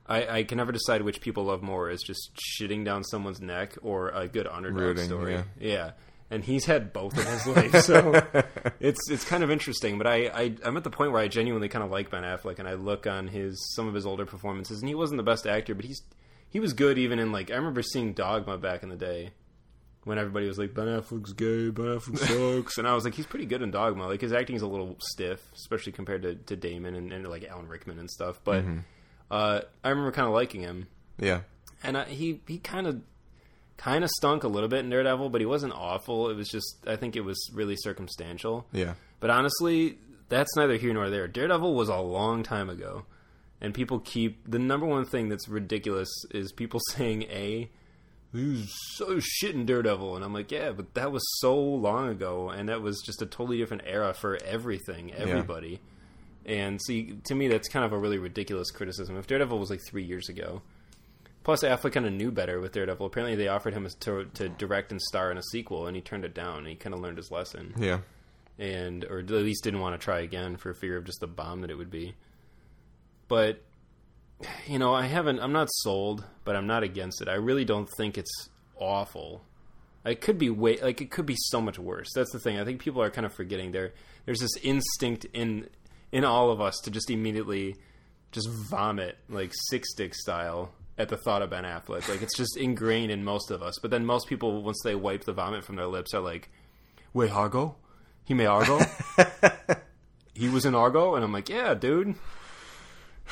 I, I can never decide which people love more is just shitting down someone's neck or a good underdog Rooting, story yeah. yeah and he's had both in his life so it's it's kind of interesting but I, I i'm at the point where i genuinely kind of like ben affleck and i look on his some of his older performances and he wasn't the best actor but he's he was good even in like i remember seeing dogma back in the day when everybody was like ben affleck's gay ben affleck sucks and i was like he's pretty good in dogma. Like his acting is a little stiff especially compared to, to damon and, and like alan rickman and stuff but uh, i remember kind of liking him. Yeah. and I, he he kind of kind of stunk a little bit in Daredevil, but he wasn't awful. It was just I think it was really circumstantial. Yeah. But honestly, that's neither here nor there. Daredevil was a long time ago, and people keep the number one thing that's ridiculous is people saying a. He's so shit in Daredevil, and I'm like, yeah, but that was so long ago, and that was just a totally different era for everything, everybody. And see, to me, that's kind of a really ridiculous criticism. If Daredevil was like three years ago, Plus, Affleck kind of knew better with Daredevil. Apparently, they offered him to, to direct and star in a sequel, and he turned it down. And he kind of learned his lesson, Yeah. and or at least didn't want to try again for fear of just the bomb that it would be. But you know, I haven't. I'm not sold, but I'm not against it. I really don't think it's awful. It could be way like it could be so much worse. That's the thing. I think people are kind of forgetting there. There's this instinct in in all of us to just immediately just vomit like six stick style at the thought of Ben Affleck. Like it's just ingrained in most of us. But then most people, once they wipe the vomit from their lips, are like, "Wait, Argo? He made Argo? he was in Argo?" And I'm like, "Yeah, dude."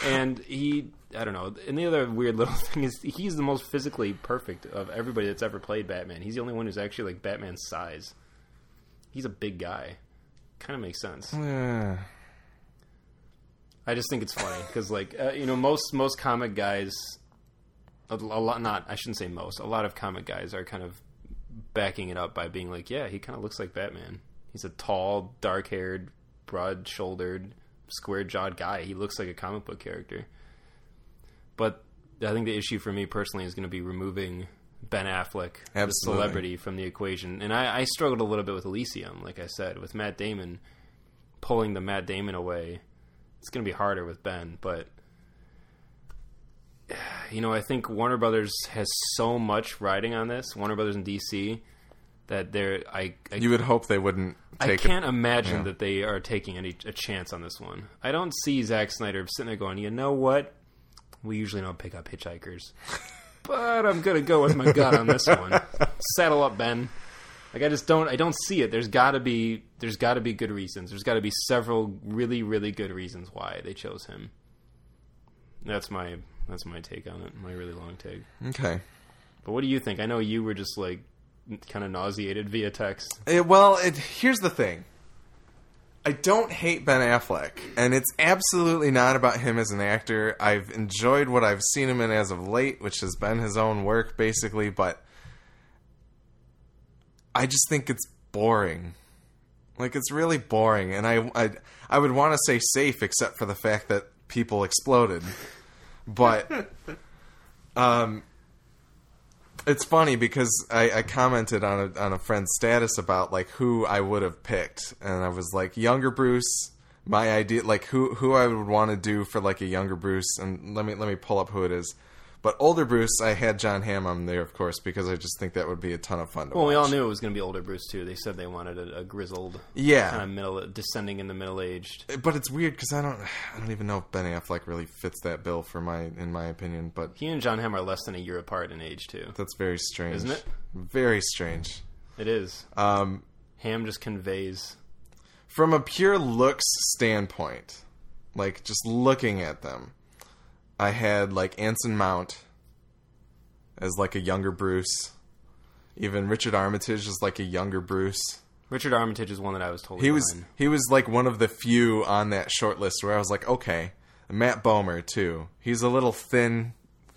And he, I don't know. And the other weird little thing is, he's the most physically perfect of everybody that's ever played Batman. He's the only one who's actually like Batman's size. He's a big guy. Kind of makes sense. Yeah. I just think it's funny because, like, uh, you know, most most comic guys, a, a lot not I shouldn't say most, a lot of comic guys are kind of backing it up by being like, yeah, he kind of looks like Batman. He's a tall, dark-haired, broad-shouldered, square-jawed guy. He looks like a comic book character. But I think the issue for me personally is going to be removing Ben Affleck, the Absolutely. celebrity, from the equation. And I, I struggled a little bit with Elysium, like I said, with Matt Damon pulling the Matt Damon away it's going to be harder with Ben, but you know, I think Warner Brothers has so much riding on this, Warner Brothers and DC, that they're I I, You would hope they wouldn't take. I can't imagine yeah. that they are taking any a chance on this one. I don't see Zack Snyder sitting there going, "You know what? We usually don't pick up hitchhikers." But I'm gonna go with my gut on this one. Saddle up, Ben. Like I just don't I don't see it. There's got to be there's got to be good reasons. There's got to be several really really good reasons why they chose him. That's my that's my take on it. My really long take. Okay. But what do you think? I know you were just like kind of nauseated via text. Eh, well, it, here's the thing. I don't hate Ben Affleck, and it's absolutely not about him as an actor. I've enjoyed what I've seen him in as of late, which has been his own work, basically, but I just think it's boring. Like, it's really boring, and I, I, I would want to say safe, except for the fact that people exploded. But, um, it's funny because I, I commented on a on a friend's status about like who I would have picked, and I was like younger Bruce. My idea, like who who I would want to do for like a younger Bruce, and let me let me pull up who it is. But older Bruce, I had John Hamm on there, of course, because I just think that would be a ton of fun to Well, watch. we all knew it was going to be older Bruce too. They said they wanted a, a grizzled, Yeah. kind of middle, descending in the middle aged. But it's weird because I don't, I don't even know if Ben Affleck really fits that bill for my, in my opinion. But He and John Hamm are less than a year apart in age too. that's very strange, Isn't it? Very strange. It is. Um, Hamm just conveys. from a pure looks standpoint, like just looking at them, I had like Anson Mount as like a younger Bruce. Even Richard Armitage is like a younger Bruce. Richard Armitage is one that I was totally. He was he was like one of the few on that short list where I was like, okay, Matt Bomer too. He's a little thin,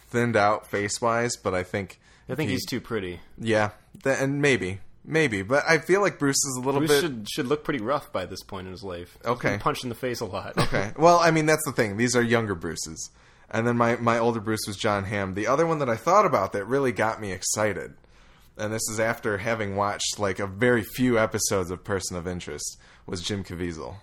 thinned out face wise, but I think I think he- he's too pretty. yeah, th- and maybe maybe, but I feel like Bruce is a little Bruce bit should should look pretty rough by this point in his life. He's Okay. been punched in the face a lot. Okay. Well, I mean, that's the thing. These are younger Bruces. And then my, my older Bruce was John Hamm. The other one that I thought about that really got me excited, and this is after having watched like a very few episodes of Person of Interest, was Jim Caviezel.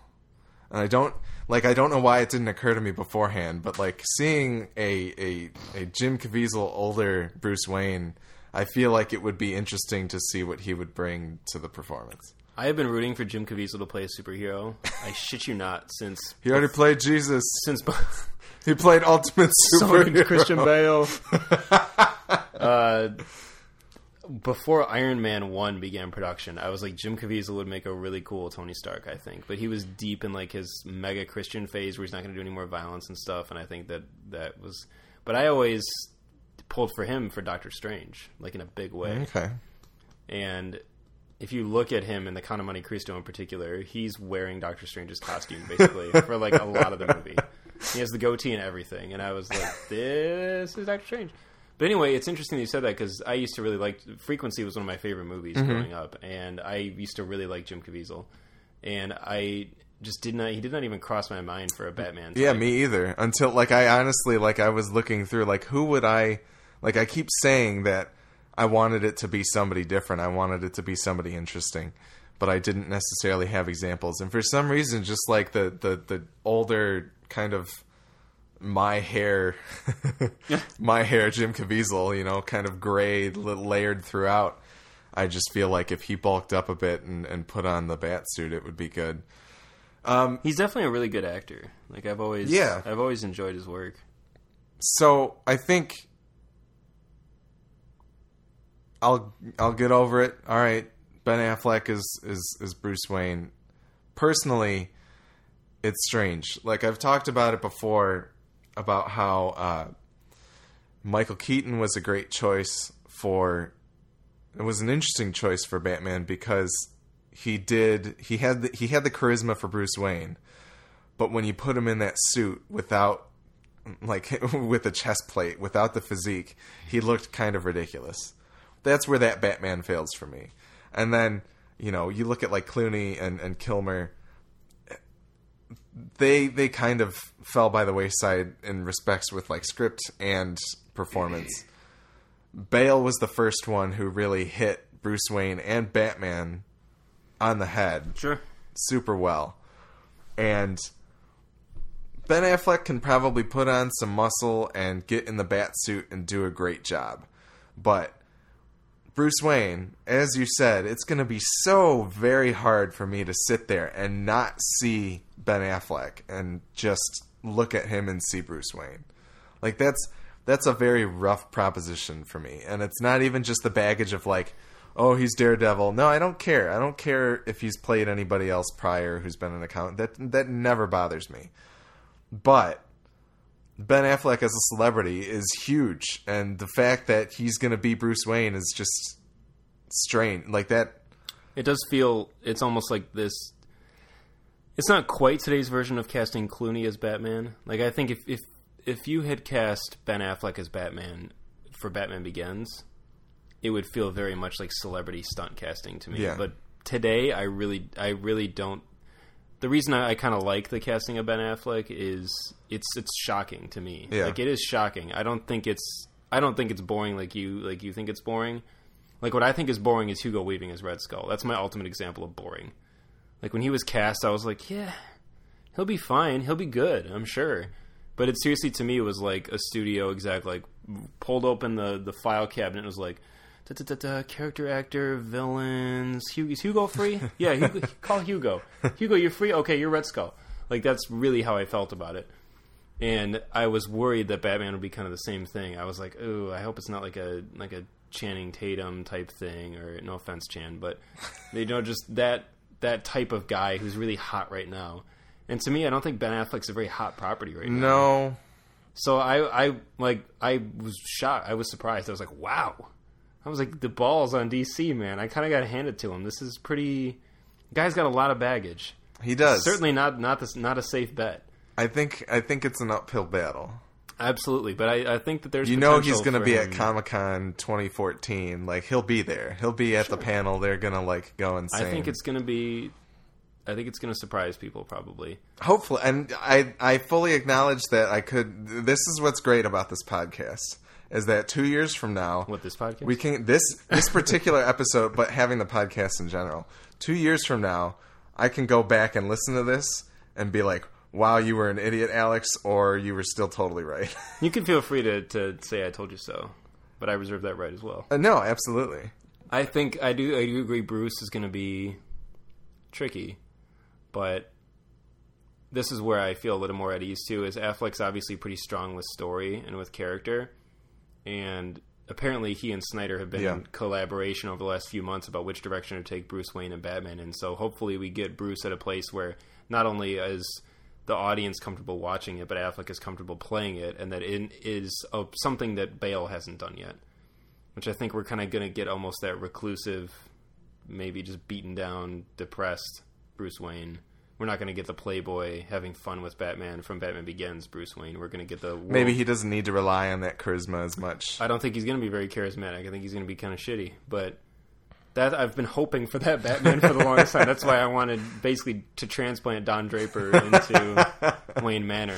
And I don't like I don't know why it didn't occur to me beforehand, but like seeing a a, a Jim Caviezel older Bruce Wayne, I feel like it would be interesting to see what he would bring to the performance. I have been rooting for Jim Caviezel to play a superhero. I shit you not. Since He already played Jesus. since He played Ultimate so Superhero. Christian Bale. uh, before Iron Man One began production, I was like Jim Caviezel would make a really cool Tony Stark. I think, but he was deep in like his mega Christian phase where he's not going to do any more violence and stuff. And I think that that was. But I always pulled for him for Doctor Strange, like in a big way. Okay. And if you look at him in the Count of Monte Cristo in particular, he's wearing Doctor Strange's costume basically for like a lot of the movie. He has the goatee and everything, and I was like, "This is Doctor Strange." But anyway, it's interesting that you said that because I used to really like Frequency was one of my favorite movies Mm-hmm. growing up, and I used to really like Jim Caviezel, and I just did not. He did not even cross my mind for a Batman. Yeah, me either. Until like I honestly like I was looking through like who would I like I keep saying that I wanted it to be somebody different. I wanted it to be somebody interesting. But I didn't necessarily have examples. And for some reason just like the the, the older kind of my hair my hair Jim Caviezel, you know, kind of gray layered throughout. I just feel like if he bulked up a bit and, and put on the bat suit it would be good. Um, He's definitely a really good actor. Like I've always, Yeah. I've always enjoyed his work. So I think I'll I'll get over it. All right, Ben Affleck is is is Bruce Wayne. Personally, it's strange. Like I've talked about it before about how uh, Michael Keaton was a great choice for. It was an interesting choice for Batman because he did he had the, he had the charisma for Bruce Wayne, but when you put him in that suit without like with a chest plate without the physique, he looked kind of ridiculous. That's where that Batman fails for me. And then, you know, you look at like Clooney and, and Kilmer, they they kind of fell by the wayside in respects with like script and performance. Bale was the first one who really hit Bruce Wayne and Batman on the head Sure. super well. And Ben Affleck can probably put on some muscle and get in the bat suit and do a great job. But Bruce Wayne, as you said, it's going to be so very hard for me to sit there and not see Ben Affleck and just look at him and see Bruce Wayne. Like that's that's a very rough proposition for me. And it's not even just the baggage of like, oh, he's Daredevil. No, I don't care. I don't care if he's played anybody else prior who's been an accountant. That that never bothers me. But Ben Affleck as a celebrity is huge, and the fact that he's going to be Bruce Wayne is just strange. Like that. It does feel it's almost like this. It's not quite today's version of casting Clooney as Batman. Like I think if if if you had cast Ben Affleck as Batman for Batman Begins, it would feel very much like celebrity stunt casting to me. Yeah. But today, I really I really don't. The reason I, I kind of like the casting of Ben Affleck is it's it's shocking to me. Yeah. Like it is shocking. I don't think it's I don't think it's boring like you like you think it's boring. Like what I think is boring is Hugo Weaving as Red Skull. That's my ultimate example of boring. Like when he was cast, I was like, yeah, he'll be fine. He'll be good, I'm sure. But it seriously to me was like a studio exec like pulled open the the file cabinet and was like. Da, da, da, character actor, villains. Hugo, is Hugo free? Yeah, Hugo, call Hugo. Hugo, you're free. Okay, you're Red Skull. Like that's really how I felt about it and I was worried that Batman would be kind of the same thing. I was like, oh, I hope it's not like a like a Channing Tatum type thing." Or no offense, Chan, but you know, just that that type of guy who's really hot right now. And to me, I don't think Ben Affleck's a very hot property right now. No. So I I like I was shocked. I was surprised. I was like, "Wow." I was like, "The balls on DC, man." I kind of got to hand it to him. This is pretty. Guy's got a lot of baggage. He does. Certainly not not this, not a safe bet. I think I think it's an uphill battle. Absolutely, but I, I think that there's You know he's going to be at Comic Con 2014. Like he'll be there. He'll be at the panel. They're gonna like go insane. I think it's going to be. I think it's going to surprise people probably. hopefully, and I I fully acknowledge that I could. This is what's great about this podcast is that two years from now, with this podcast? we can this this particular episode, but having the podcast in general. Two years from now, I can go back and listen to this and be like, "Wow, you were an idiot, Alex," or "You were still totally right." you can feel free to to say I told you so, but I reserve that right as well. Uh, no, absolutely. I think I do. I do agree. Bruce is going to be tricky, but this is where I feel a little more at ease too. Is Affleck's obviously pretty strong with story and with character, and apparently he and Snyder have been Yeah. in collaboration over the last few months about which direction to take Bruce Wayne and Batman. And so hopefully we get Bruce at a place where not only is the audience comfortable watching it, but Affleck is comfortable playing it, and that it is uh, something that Bale hasn't done yet which I think we're kind of going to get almost that reclusive, maybe just beaten down, depressed Bruce Wayne. We're not going to get the playboy having fun with Batman from Batman Begins Bruce Wayne. We're going to get the world- Maybe he doesn't need to rely on that charisma as much. I don't think he's going to be very charismatic. I think he's going to be kind of shitty, but that I've been hoping for that Batman for the longest time. That's why I wanted basically to transplant Don Draper into Wayne Manor.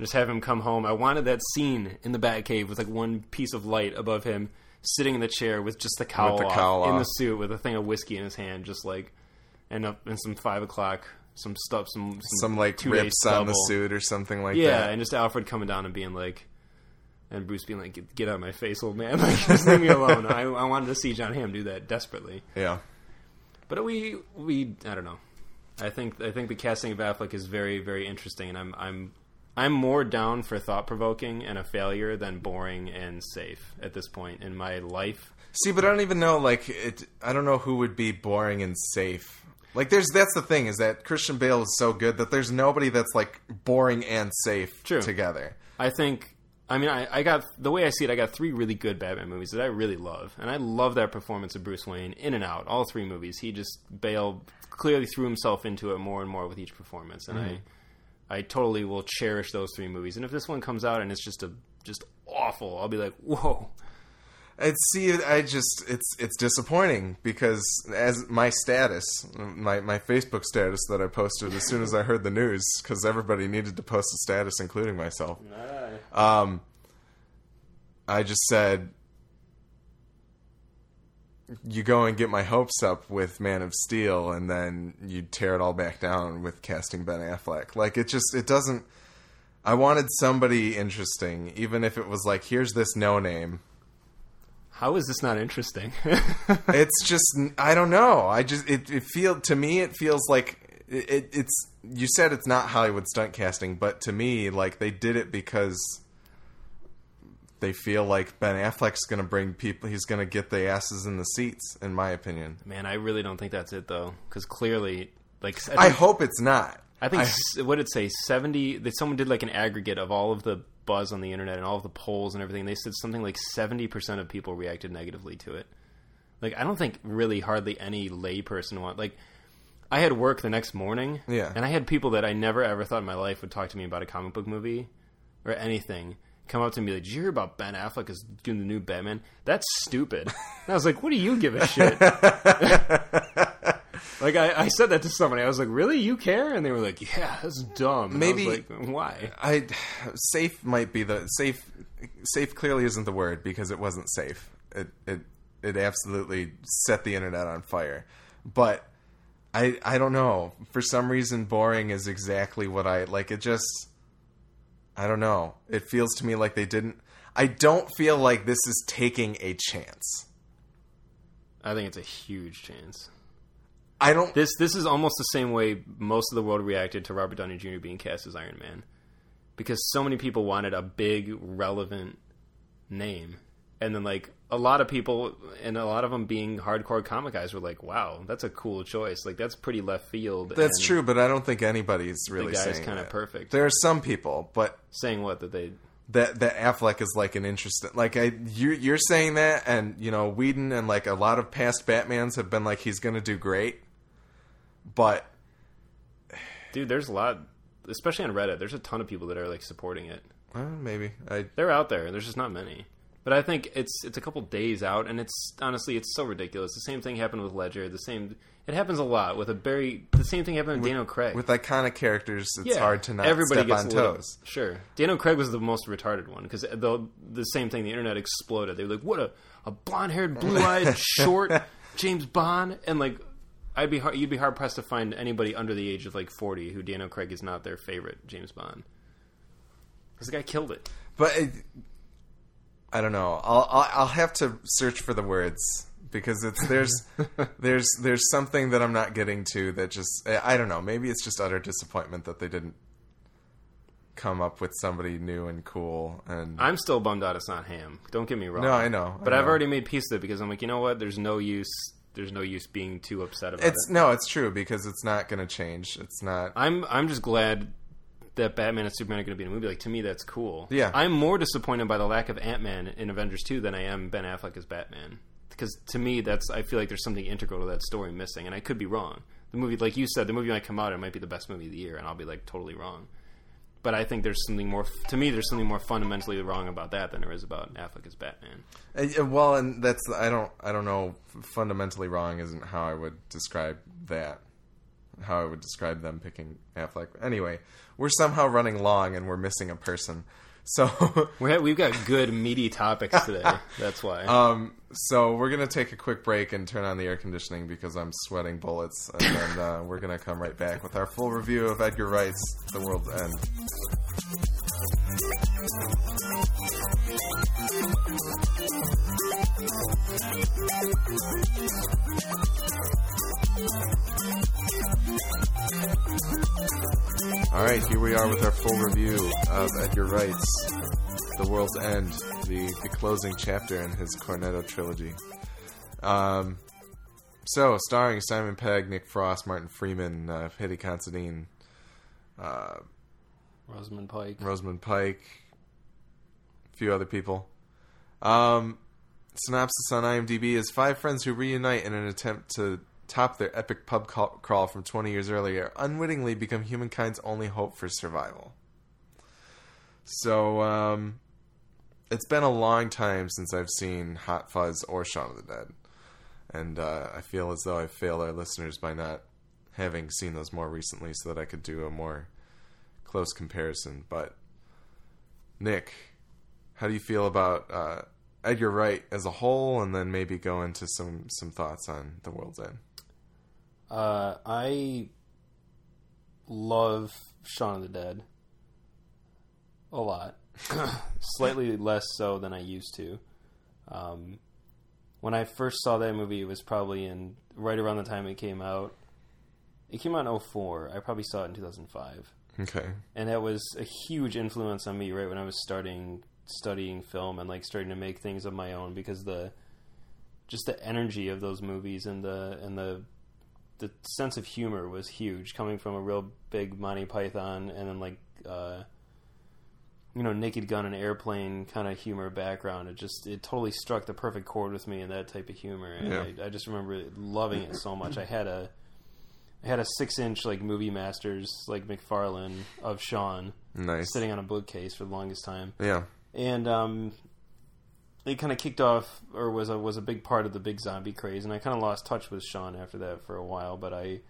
Just have him come home. I wanted that scene in the Batcave with like one piece of light above him, sitting in the chair with just the cowl, the off, cowl in the suit with a thing of whiskey in his hand, just like and up in some five o'clock, some stuff, some Some like two-day rips on the suit or something like Yeah, that. Yeah, and just Alfred coming down and being like, and Bruce being like, "Get, get out of my face, old man! Like, just leave me alone." I, I wanted to see John Hamm do that desperately, yeah. but we we I don't know. I think I think the casting of Affleck is very very interesting, and I'm I'm I'm more down for thought provoking and a failure than boring and safe at this point in my life. See, but I don't even know. Like, it. I don't know who would be boring and safe. Like, there's that's the thing is that Christian Bale is so good that there's nobody that's like boring and safe True. together. I think. I mean, I, I got the way I see it. I got three really good Batman movies that I really love, and I love that performance of Bruce Wayne in and out. All three movies, he just Bale clearly threw himself into it more and more with each performance, and mm-hmm. I, I totally will cherish those three movies. And if this one comes out and it's just a just awful, I'll be like, whoa. It's see, I just it's it's disappointing because as my status, my my Facebook status that I posted as soon as I heard the news, because everybody needed to post a status, including myself. Um, I just said, "You go and get my hopes up with Man of Steel, and then you tear it all back down with casting Ben Affleck." Like it just it doesn't. I wanted somebody interesting, even if it was like, "Here's this no name." How is this not interesting? it's just I don't know. I just it, it feel to me it feels like it, it, it's you said it's not Hollywood stunt casting, but to me like they did it because they feel like Ben Affleck's going to bring people. He's going to get the asses in the seats, in my opinion. Man, I really don't think that's it though, because clearly, like I think- hope it's not. I think s what did it say? Seventy. That someone did like an aggregate of all of the buzz on the internet and all of the polls and everything. They said something like seventy percent of people reacted negatively to it. Like I don't think really hardly any layperson want like. I had work the next morning, Yeah. and I had people that I never ever thought in my life would talk to me about a comic book movie or anything come up to me and be like, "Did you hear about Ben Affleck is doing the new Batman? That's stupid." And I was like, "What do you give a shit?" Like I, I said that to somebody. I was like, "Really? You care?" And they were like, "Yeah, that's dumb." And I was Maybe- like, why? I safe might be the safe. Safe clearly isn't the word because it wasn't safe. It it it absolutely set the internet on fire. But I I don't know. For some reason, boring is exactly what I like. It just I don't know. It feels to me like they didn't. I don't feel like this is taking a chance. I think it's a huge chance. I don't. This this is almost the same way most of the world reacted to Robert Downey Jr. being cast as Iron Man, because so many people wanted a big, relevant name, and then like a lot of people, and a lot of them being hardcore comic guys, were like, "Wow, that's a cool choice. Like that's pretty left field." That's and true, but I don't think anybody's really guy's saying kinda perfect. There are some people, but Saying what that they that that Affleck is like an interesting. Like I, you, you're saying that, and you know, Whedon and like a lot of past Batman's have been like he's going to do great, but dude, there's a lot, especially on Reddit. There's a ton of people that are like supporting it. well, maybe I. They're out there. There's just not many. But I think it's it's a couple days out, and it's honestly it's so ridiculous. The same thing happened with Ledger. The same it happens a lot with a very the same thing happened with, Daniel Craig. With iconic characters, it's yeah, hard to not everybody step gets on little- toes. Sure, Daniel Craig was the most retarded one because the the same thing. The internet exploded. They were like, "What a a blonde haired, blue eyed, short James Bond," and like. I'd be hard, you'd be hard pressed to find anybody under the age of like forty who Daniel Craig is not their favorite James Bond. Because the guy killed it. But it, I don't know. I'll, I'll I'll have to search for the words because it's there's there's there's something that I'm not getting to that just I I don't know. Maybe it's just utter disappointment that they didn't come up with somebody new and cool and I'm still bummed out it's not Hamm. Don't get me wrong. No, I know, I But I've already made peace with it because I'm like, you know what? There's no use. There's no use being too upset about it's it. no, it's true because it's not going to change. It's not. I'm I'm just glad that Batman and Superman are going to be in a movie. Like to me, that's cool. Yeah. I'm more disappointed by the lack of Ant Man in Avengers 2 than I am Ben Affleck as Batman. Because to me, that's I feel like there's something integral to that story missing, and I could be wrong. The movie, like you said, the movie might come out, it might be the best movie of the year, and I'll be like totally wrong. But I think there's something more to me. There's something more fundamentally wrong about that than there is about Affleck as Batman. Uh, Well, and that's I don't I don't know. Fundamentally wrong isn't how I would describe that. How I would describe them picking Affleck. Anyway, we're somehow running long and we're missing a person. So, We're, we've got good meaty topics today. That's why. um, so we're gonna take a quick break and turn on the air conditioning because I'm sweating bullets, and then uh, we're gonna come right back with our full review of Edgar Wright's The World's End. All right, here we are with our full review of Edgar Wright's The World's End, the, the closing chapter in his Cornetto trilogy. Um, so, starring Simon Pegg, Nick Frost, Martin Freeman, uh, Paddy Considine, uh, Rosamund Pike. Rosamund Pike, a few other people. Um, synopsis on IMDb is five friends who reunite in an attempt to top their epic pub crawl from 20 years earlier, unwittingly become humankind's only hope for survival. So, um, it's been a long time since I've seen Hot Fuzz or Shaun of the Dead. And uh, I feel as though I failed our listeners by not having seen those more recently so that I could do a more close comparison. But, Nick, how do you feel about uh, Edgar Wright as a whole, and then maybe go into some, some thoughts on The World's End? Uh, I love Shaun of the Dead a lot. Slightly less so than I used to. Um, when I first saw that movie, it was probably in right around the time it came out. It came out in 04. I probably saw it in 2005. Okay. and that was a huge influence on me right when I was starting studying film and like starting to make things of my own because the just the energy of those movies and the and the the sense of humor was huge coming from a real big Monty Python and then like uh you know Naked Gun and Airplane kind of humor background it just it totally struck the perfect chord with me and that type of humor and Yeah. I, I just remember loving it so much I had a had a six inch like movie masters like McFarlane of Shaun Nice. sitting on a bookcase for the longest time, Yeah. and um, it kind of kicked off or was a was a big part of the big zombie craze, and I kind of lost touch with Shaun after that for a while, but I,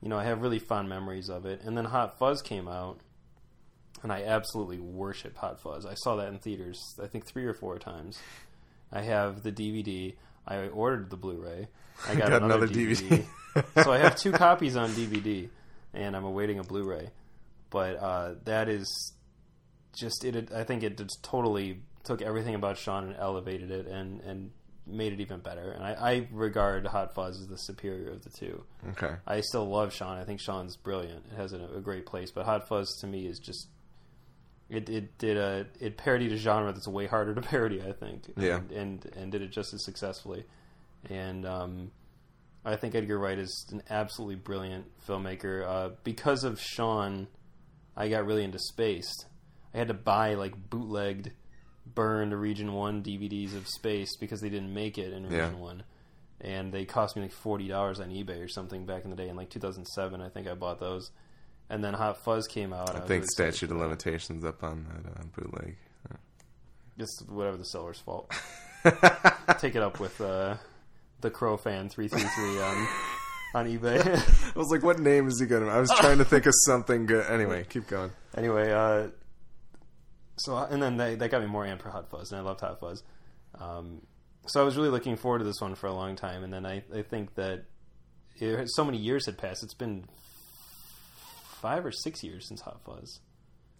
you know, I have really fond memories of it. And then Hot Fuzz came out, and I absolutely worship Hot Fuzz. I saw that in theaters, I think three or four times. I have the DVD. I ordered the Blu-ray. I got, Got another, another DVD. so I have two copies on DVD, and I'm awaiting a Blu-ray. But uh, that is just it. I think it totally took everything about Shaun and elevated it and and made it even better. And I, I regard Hot Fuzz as the superior of the two. Okay. I still love Shaun. I think Shaun's brilliant. It has a, a great place, but Hot Fuzz to me is just it it did a it parodied a genre that's way harder to parody. I think. Yeah. And and, and did it just as successfully. And um, I think Edgar Wright is an absolutely brilliant filmmaker. Uh, because of Shaun, I got really into Spaced. I had to buy like bootlegged, burned Region One DVDs of Spaced because they didn't make it in Yeah. Region One, and they cost me like forty dollars on eBay or something back in the day. In like 2007, I think I bought those. And then Hot Fuzz came out. I was think statute of limitations up on that uh, bootleg. Just whatever the seller's fault. Take it up with uh, the Crow fan three three three on on eBay. I was like, what name is he going to? I was trying to think of something good. Anyway, keep going. anyway, uh, so and then they that got me more amped for Hot Fuzz, and I loved Hot Fuzz. Um, so I was really looking forward to this one for a long time, and then I, I think that it, so many years had passed. It's been five or six years since Hot Fuzz.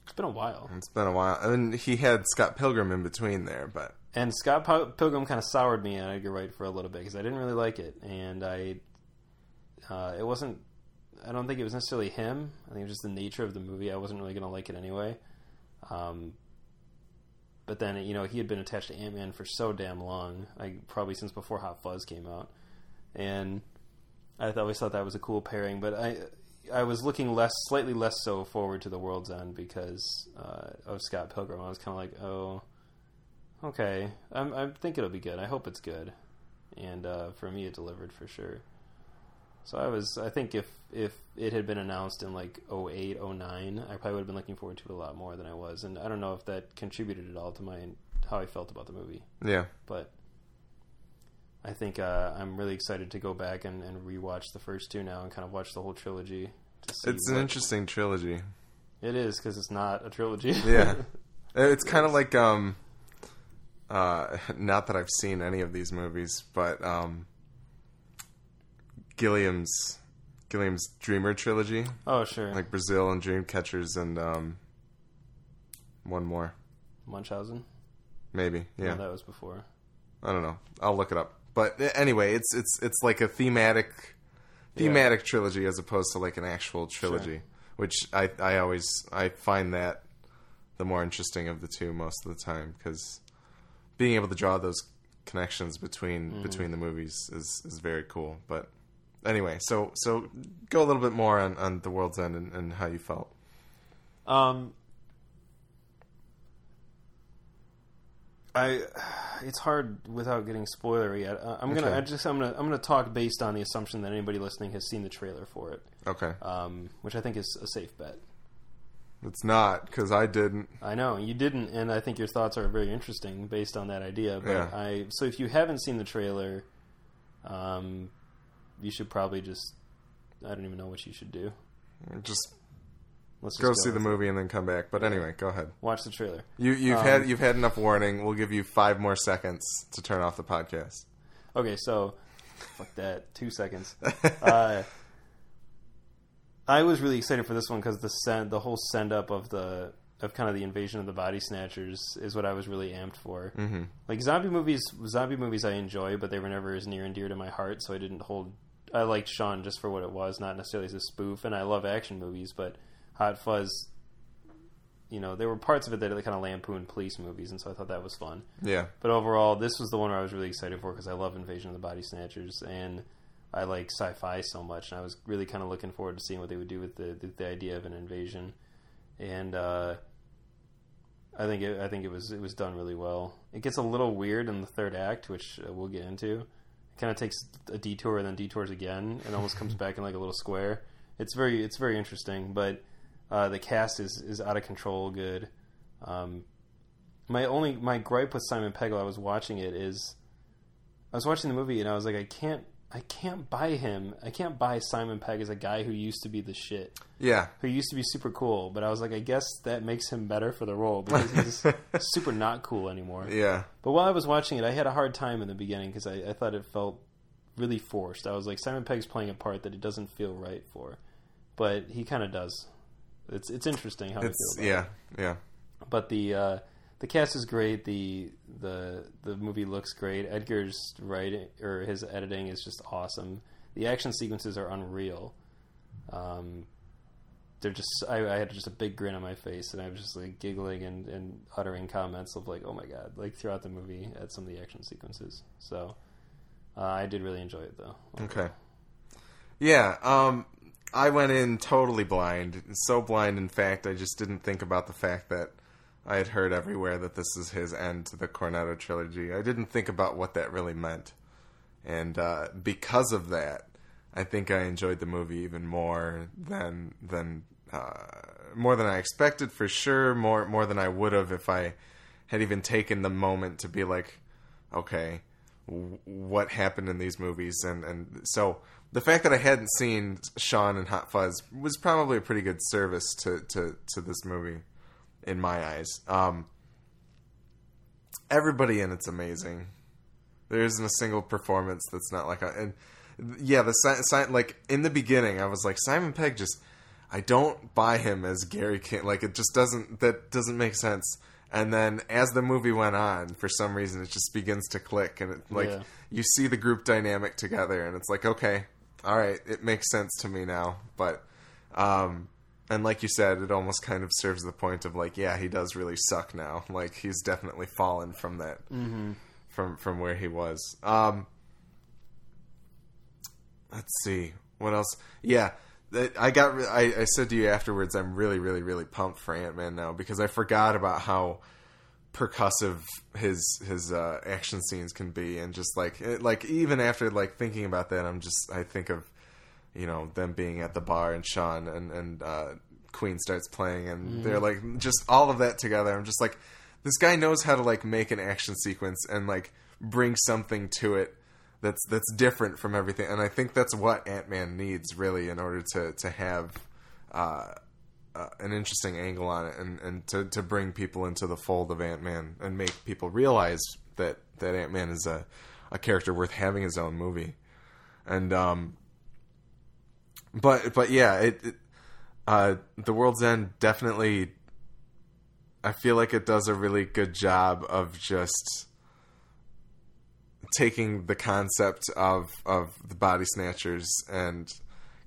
It's been a while. It's been a while. Mean, he had Scott Pilgrim in between there, but And Scott Pil- Pilgrim kind of soured me on Edgar Wright for a little bit because I didn't really like it, and I, uh, it wasn't. I don't think it was necessarily him. I think it was just the nature of the movie. I wasn't really going to like it anyway. Um, but then you know he had been attached to Ant Man for so damn long, like probably since before Hot Fuzz came out, and I always thought that was a cool pairing. But I I was looking less, slightly less so forward to the World's End because uh, of Scott Pilgrim. I was kind of like, oh, okay, I'm, I think it'll be good. I hope it's good, and uh, for me, it delivered for sure. So I was, I think if if it had been announced in like 08, 09, I probably would have been looking forward to it a lot more than I was, and I don't know if that contributed at all to my how I felt about the movie yeah, but I think uh, I'm really excited to go back and, and rewatch the first two now and kind of watch the whole trilogy. To see it's an what- interesting trilogy. It is because it's not a trilogy. Yeah, it's kind of like um, uh, not that I've seen any of these movies, but um, Gilliam's Gilliam's Dreamer trilogy, oh sure. like Brazil and Dreamcatchers, and um, one more Munchausen. maybe. No, Yeah, that was before. I don't know. I'll look it up. But anyway, it's it's it's like a thematic thematic trilogy as opposed to like an actual trilogy, which I I always I find that the more interesting of the two most of the time because being able to draw those connections between between the movies is is very cool. But anyway, so so go a little bit more on on the World's End and, and how you felt. Um, I it's hard without getting spoilery. yet. Uh, I'm gonna Okay. I just I'm gonna I'm gonna talk based on the assumption that anybody listening has seen the trailer for it, Okay, um, which I think is a safe bet. It's not because I didn't. I know you didn't, and I think your thoughts are very interesting based on that idea. But Yeah. I so if you haven't seen the trailer, um, you should probably just I don't even know what you should do. Just Let's just go see the it. movie and then come back. But anyway, go ahead. Watch the trailer. You you've Um, had you've had enough warning. We'll give you five more seconds to turn off the podcast. Okay, so fuck that. Two seconds. uh, I was really excited for this one because the send the whole send up of the of kind of the invasion of the body snatchers is what I was really amped for. Mm-hmm. Like zombie movies, zombie movies I enjoy, but they were never as near and dear to my heart, so I didn't hold. I liked Shaun just for what it was, not necessarily as a spoof. And I love action movies, but Hot Fuzz, you know, there were parts of it that kind of lampooned police movies, and so I thought that was fun. Yeah, But overall, this was the one where I was really excited for because I love Invasion of the Body Snatchers and I like sci-fi so much, and I was really kind of looking forward to seeing what they would do with the the, the idea of an invasion. And uh, I think it, I think it was it was done really well. It gets a little weird in the third act, which uh, we'll get into. It kind of takes a detour and then detours again, and almost comes back in like a little square. It's very it's very interesting, but uh, the cast is is out of control. Good. Um, my only my gripe with Simon Pegg while I was watching it is I was watching the movie and I was like I can't I can't buy him. I can't buy Simon Pegg as a guy who used to be the shit. yeah, Who used to be super cool, but I was like I guess that makes him better for the role because he's super not cool anymore. yeah, But while I was watching it, I had a hard time in the beginning because I, I thought it felt really forced. I was like, Simon Pegg's playing a part that he doesn't feel right for, but he kind of does. It's it's interesting how it's he feels. yeah, yeah. But the uh, the cast is great. The the the movie looks great. Edgar's writing or his editing is just awesome. The action sequences are unreal. Um, they're just I, I had just a big grin on my face and I was just like giggling and, and uttering comments of like oh my god like throughout the movie at some of the action sequences. So uh, I did really enjoy it though. Okay. Yeah, um, I went in totally blind. So blind, in fact, I just didn't think about the fact that I had heard everywhere that this is his end to the Cornetto trilogy. I didn't think about what that really meant. And uh, because of that, I think I enjoyed the movie even more than than uh, more than I expected for sure. More more than I would have if I had even taken the moment to be like, okay, w- what happened in these movies? And and so the fact that I hadn't seen Shaun and Hot Fuzz was probably a pretty good service to to to this movie, in my eyes. Um, everybody in it's amazing. There isn't a single performance that's not like a and yeah the si- si- like in the beginning I was like Simon Pegg just I don't buy him as Gary King like it just doesn't that doesn't make sense and then as the movie went on for some reason it just begins to click and it like Yeah. you see the group dynamic together and it's like okay all right it makes sense to me now but um and like you said it almost kind of serves the point of like yeah he does really suck now like he's definitely fallen from that from from where he was um let's see what else yeah I got. I, I said to you afterwards. I'm really, really, really pumped for Ant Man now because I forgot about how percussive his his uh, action scenes can be, and just like it, like even after like thinking about that, I'm just I think of you know them being at the bar and Shaun and and uh, Queen starts playing, and they're like just all of that together. I'm just like this guy knows how to like make an action sequence and like bring something to it that's that's different from everything, and I think that's what Ant Man needs really in order to to have uh, uh, an interesting angle on it, and and to to bring people into the fold of Ant Man and make people realize that that Ant Man is a a character worth having his own movie, and um, but but yeah, it, it uh, the World's End definitely. I feel like it does a really good job of just taking the concept of of the body snatchers and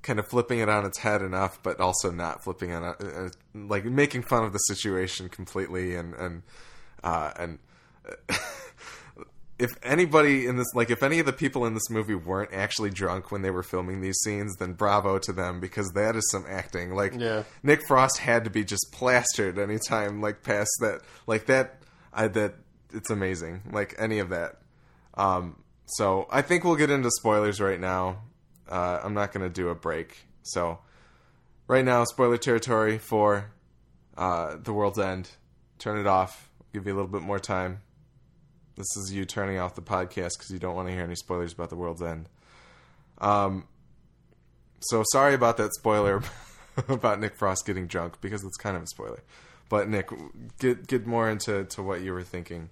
kind of flipping it on its head enough, but also not flipping on it, uh, like making fun of the situation completely and and uh, and. If anybody in this, like, if any of the people in this movie weren't actually drunk when they were filming these scenes, then bravo to them because that is some acting. Like, Yeah. Nick Frost had to be just plastered anytime, like, past that, like that. I that it's amazing. Like any of that. Um, so I think we'll get into spoilers right now. Uh, I'm not going to do a break. So right now, spoiler territory for uh, The World's End. Turn it off. Give you a little bit more time. This is you turning off the podcast because you don't want to hear any spoilers about The World's End. Um, so sorry about that spoiler about Nick Frost getting drunk because it's kind of a spoiler. But Nick, get get more into to what you were thinking.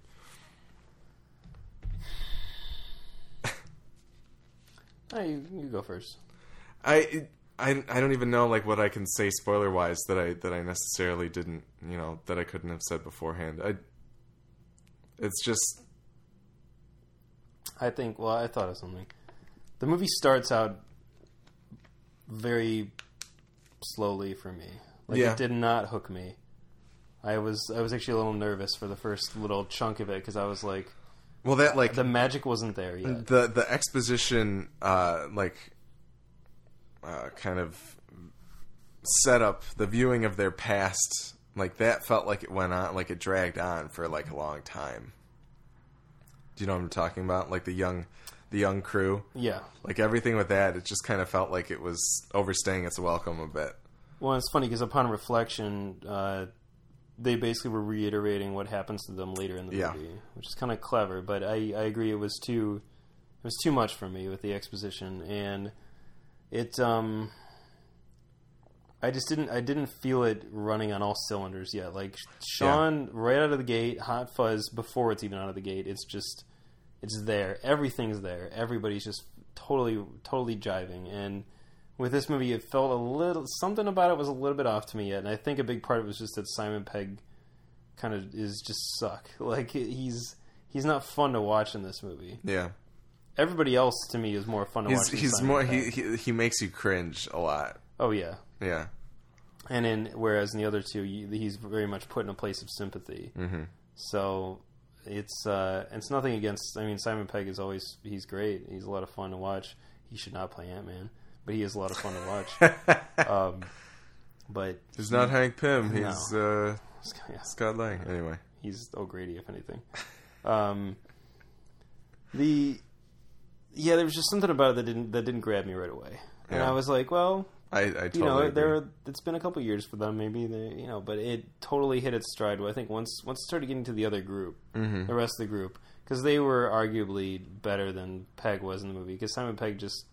Oh, you, you go first. I I I don't even know like what I can say spoiler wise that I that I necessarily didn't you know that I couldn't have said beforehand. I it's just I think. Well, I thought of something. The movie starts out very slowly for me. Like Yeah. it did not hook me. I was I was actually a little nervous for the first little chunk of it because I was like, well that like the magic wasn't there yet. the the exposition uh like uh kind of set up the viewing of their past like that felt like it went on like it dragged on for like a long time do you know what i'm talking about like the young the young crew Yeah. like everything with that it just kind of felt like it was overstaying its welcome a bit Well, it's funny because upon reflection, uh, they basically were reiterating what happens to them later in the Yeah. movie, which is kind of clever. But I, I agree, it was too it was too much for me with the exposition, and it um, I just didn't I didn't feel it running on all cylinders yet. Like Shaun, right out of the gate, Hot Fuzz before it's even out of the gate, it's just it's there. Everything's there. Everybody's just totally totally jiving and with this movie, it felt a little something about it was a little bit off to me yet, and I think a big part of it was just that Simon Pegg kind of is just suck. Like he's he's not fun to watch in this movie. Yeah. Everybody else to me is more fun to He's watch. he's Simon more Pegg. he, he he makes you cringe a lot. oh yeah, Yeah. And in whereas in the other two, he's very much put in a place of sympathy. hmm So it's uh, it's nothing against. I mean, Simon Pegg is always he's great. He's a lot of fun to watch. He should not play Ant Man, but he is a lot of fun to watch. um, but He's not Hank Pym. He's uh, yeah, Scott Lang. Anyway. he's O'Grady if anything. Um, the yeah, there was just something about it that didn't that didn't grab me right away, and Yeah. I was like, well, I, I totally you know, agree. there it's been a couple years for them, maybe they, you know, but it totally hit its stride. I think once once it started getting to the other group, Mhm. the rest of the group, because they were arguably better than Pegg was in the movie. Because Simon Pegg just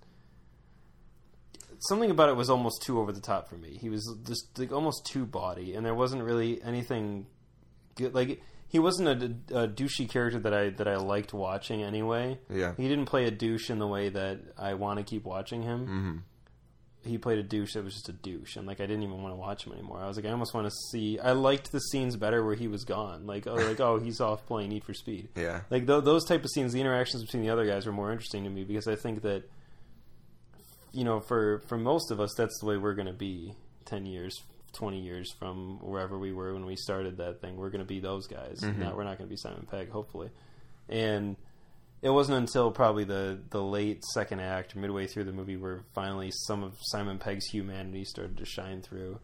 something about it was almost too over the top for me. He was just like almost too body, and there wasn't really anything good. Like he wasn't a, a douchey character that I that I liked watching anyway. Yeah. He didn't play a douche in the way that I want to keep watching him hmm he played a douche that was just a douche and like I didn't even want to watch him anymore. I was like I almost want to see I liked the scenes better where he was gone. Like oh like oh he's off playing Need for Speed. Yeah. Like th- those type of scenes the interactions between the other guys were more interesting to me because I think that you know for for most of us that's the way we're going to be 10 years 20 years from wherever we were when we started that thing. We're going to be those guys. Mm-hmm. Not, we're not going to be Simon Pegg hopefully. And it wasn't until probably the, the late second act, midway through the movie, where finally some of Simon Pegg's humanity started to shine through.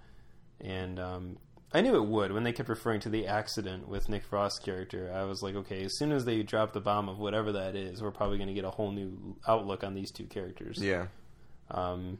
And um, I knew it would when they kept referring to the accident with Nick Frost's character. I was like, okay, as soon as they drop the bomb of whatever that is, we're probably going to get a whole new outlook on these two characters. Yeah. Um,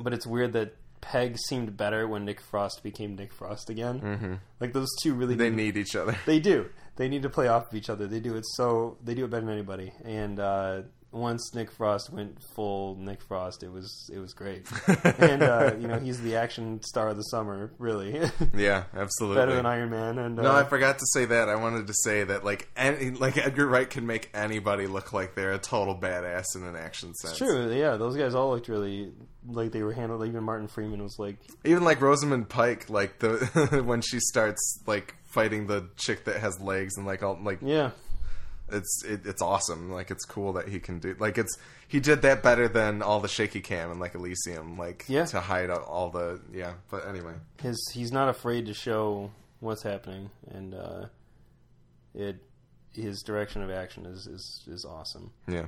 but it's weird that Pegg seemed better when Nick Frost became Nick Frost again. hmm Like those two really They need each other. they do. They need to play off of each other. They do it so they do it better than anybody. And uh, once Nick Frost went full Nick Frost, it was it was great. and uh, you know he's the action star of the summer, really Yeah, absolutely. better than Iron Man. And uh, No, I forgot to say that. I wanted to say that like any, like Edgar Wright can make anybody look like they're a total badass in an action sense. true. Yeah, those guys all looked really like they were handled. Even Martin Freeman was like, Even like Rosamund Pike, like the when she starts like fighting the chick that has legs and like all like yeah, it's it, it's awesome. Like it's cool that he can do like it's he did that better than all the shaky cam and like Elysium, like Yeah. to hide all the yeah. But anyway, his he's not afraid to show what's happening, and uh, it his direction of action is is, is awesome. yeah,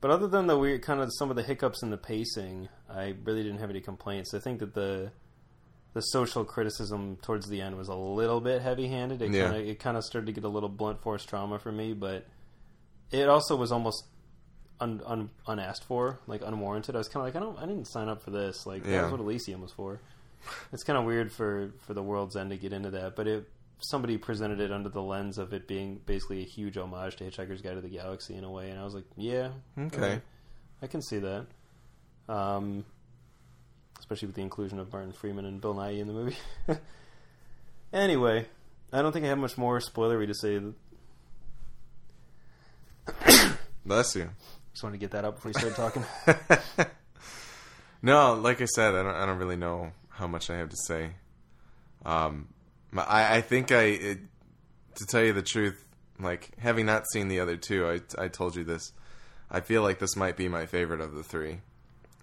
But other than the weird kind of some of the hiccups in the pacing, I really didn't have any complaints. I think that the the social criticism towards the end was a little bit heavy-handed. It Yeah. kind of it kind of started to get a little blunt force trauma for me, but it also was almost un, un, unasked for, like unwarranted. I was kind of like, I don't, I didn't sign up for this. Like that Yeah. was what Elysium was for. It's kind of weird for for the world's end to get into that, but it somebody presented it under the lens of it being basically a huge homage to Hitchhiker's Guide to the Galaxy in a way, and I was like, yeah, Okay. I can see that. Um, especially with the inclusion of Martin Freeman and Bill Nighy in the movie. anyway, I don't think I have much more spoilery to say. bless you. Just wanted to get that up before we started talking. no, like I said, I don't. I don't really know how much I have to say. Um, I, I think I, it, to tell you the truth, like having not seen the other two, I, I told you this. I feel like this might be my favorite of the three,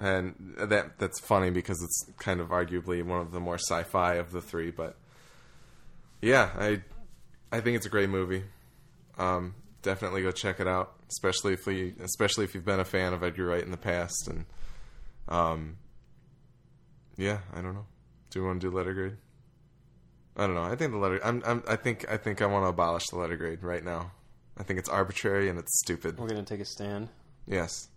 and that that's funny because it's kind of arguably one of the more sci-fi of the three. But yeah, I, I think it's a great movie. Um, definitely go check it out, especially if we, especially if you've been a fan of Edgar Wright in the past and. Um, yeah, I don't know. Do you want to do letter grade? I don't know. I think the letter. I'm. I'm I think. I think I want to abolish the letter grade right now. I think it's arbitrary and it's stupid. We're gonna take a stand. Yes,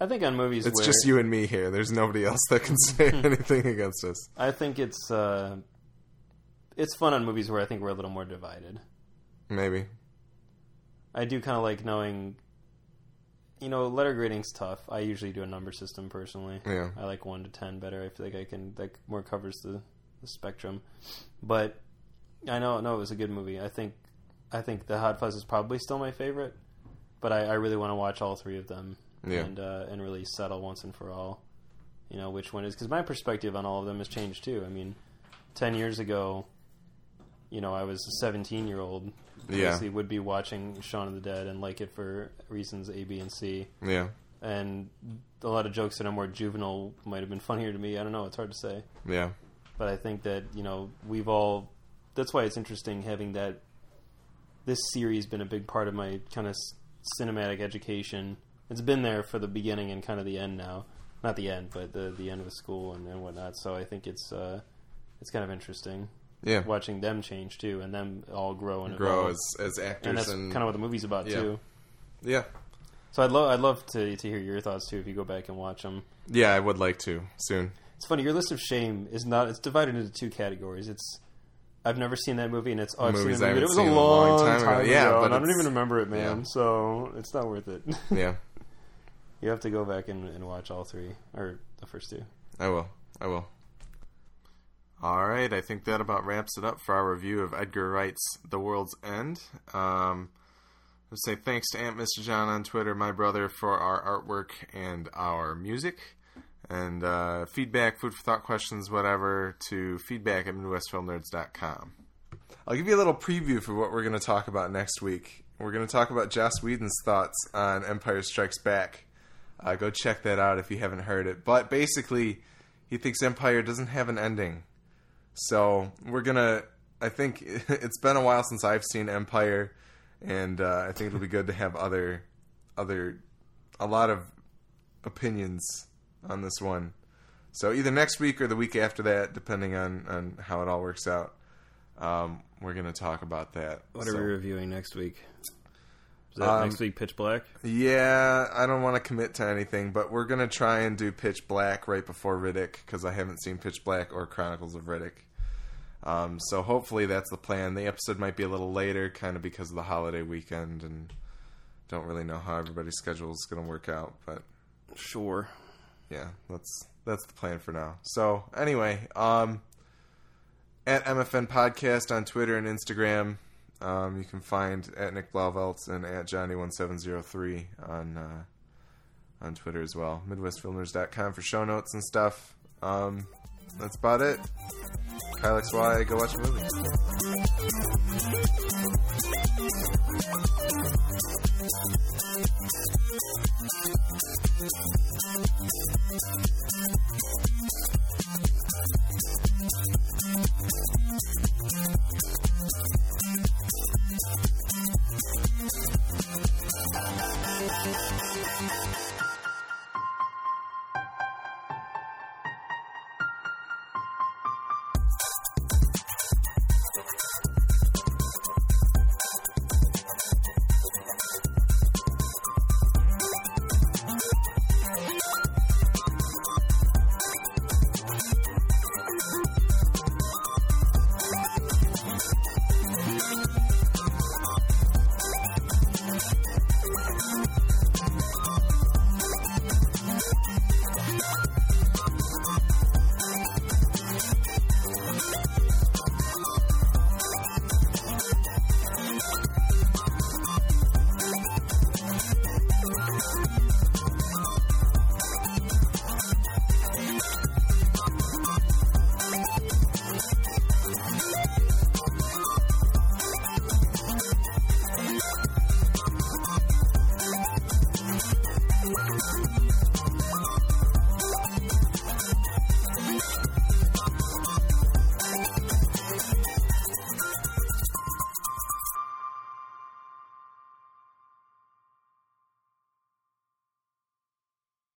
I think on movies, it's where, just you and me here. There's nobody else that can say anything against us. I think it's uh, it's fun on movies where I think we're a little more divided. Maybe. I do kind of like knowing. You know, letter grading's tough. I usually do a number system personally. Yeah. I like one to ten better. I feel like I can that more covers the, the spectrum. But I know, no, it was a good movie. I think, I think the Hot Fuzz is probably still my favorite. But I, I really want to watch all three of them Yeah. and uh, and really settle once and for all. You know which one is because my perspective on all of them has changed too. I mean, ten years ago, you know I was a 17 year old, Yeah. obviously would be watching Shaun of the Dead and like it for reasons A, B, and C. Yeah. And a lot of jokes that are more juvenile might have been funnier to me. I don't know. It's hard to say. Yeah. But I think that you know we've all. That's why it's interesting having that. This series been a big part of my kind of cinematic education. It's been there for the beginning and kind of the end now. Not the end, but the the end of school and, and whatnot. So I think it's uh, it's kind of interesting Yeah. watching them change too, and them all grow and Grow evolve. as as actors and that's and kind of what the movie's about Yeah. too. yeah. So I'd love I'd love to to hear your thoughts too if you go back and watch them. Yeah, I would like to soon. It's funny. Your list of shame is not. It's divided into two categories. It's I've never seen that movie, and it's oh, I've seen the I movie. It was a long, long time, time ago. ago, Yeah, but and I don't even remember it, man. yeah. So it's not worth it. Yeah. you have to go back and, and watch all three or the first two. I will. I will. All right, I think that about wraps it up for our review of Edgar Wright's The World's End. Um, I'll say thanks to Aunt Mr. John on Twitter, my brother, for our artwork and our music. And uh, feedback, food for thought questions, whatever, to feedback at MidwestFilmNerds.com. I'll give you a little preview for what we're going to talk about next week. We're going to talk about Joss Whedon's thoughts on Empire Strikes Back. Uh, go check that out if you haven't heard it. But basically, he thinks Empire doesn't have an ending. So we're gonna. I think it's been a while since I've seen Empire, and uh, I think it'll be good to have other, other, a lot of opinions on this one. So either next week or the week after that, depending on on how it all works out, um, we're gonna talk about that. What are we reviewing next week? Is that Um, next week? Pitch Black. Yeah, I don't want to commit to anything, but we're gonna try and do Pitch Black right before Riddick because I haven't seen Pitch Black or Chronicles of Riddick. Um, so hopefully that's the plan. The episode might be a little later, kind of because of the holiday weekend, and don't really know how everybody's schedule is gonna work out. But Sure. yeah, that's that's the plan for now. So anyway, um, at MFN Podcast on Twitter and Instagram. Um, you can find at Nick Blauvelt and at Johnny1703 on uh, on Twitter as well. MidwestFilmers.com for show notes and stuff. Um, that's about it. Kyle Y, go watch a movie. Thank you. Thank you.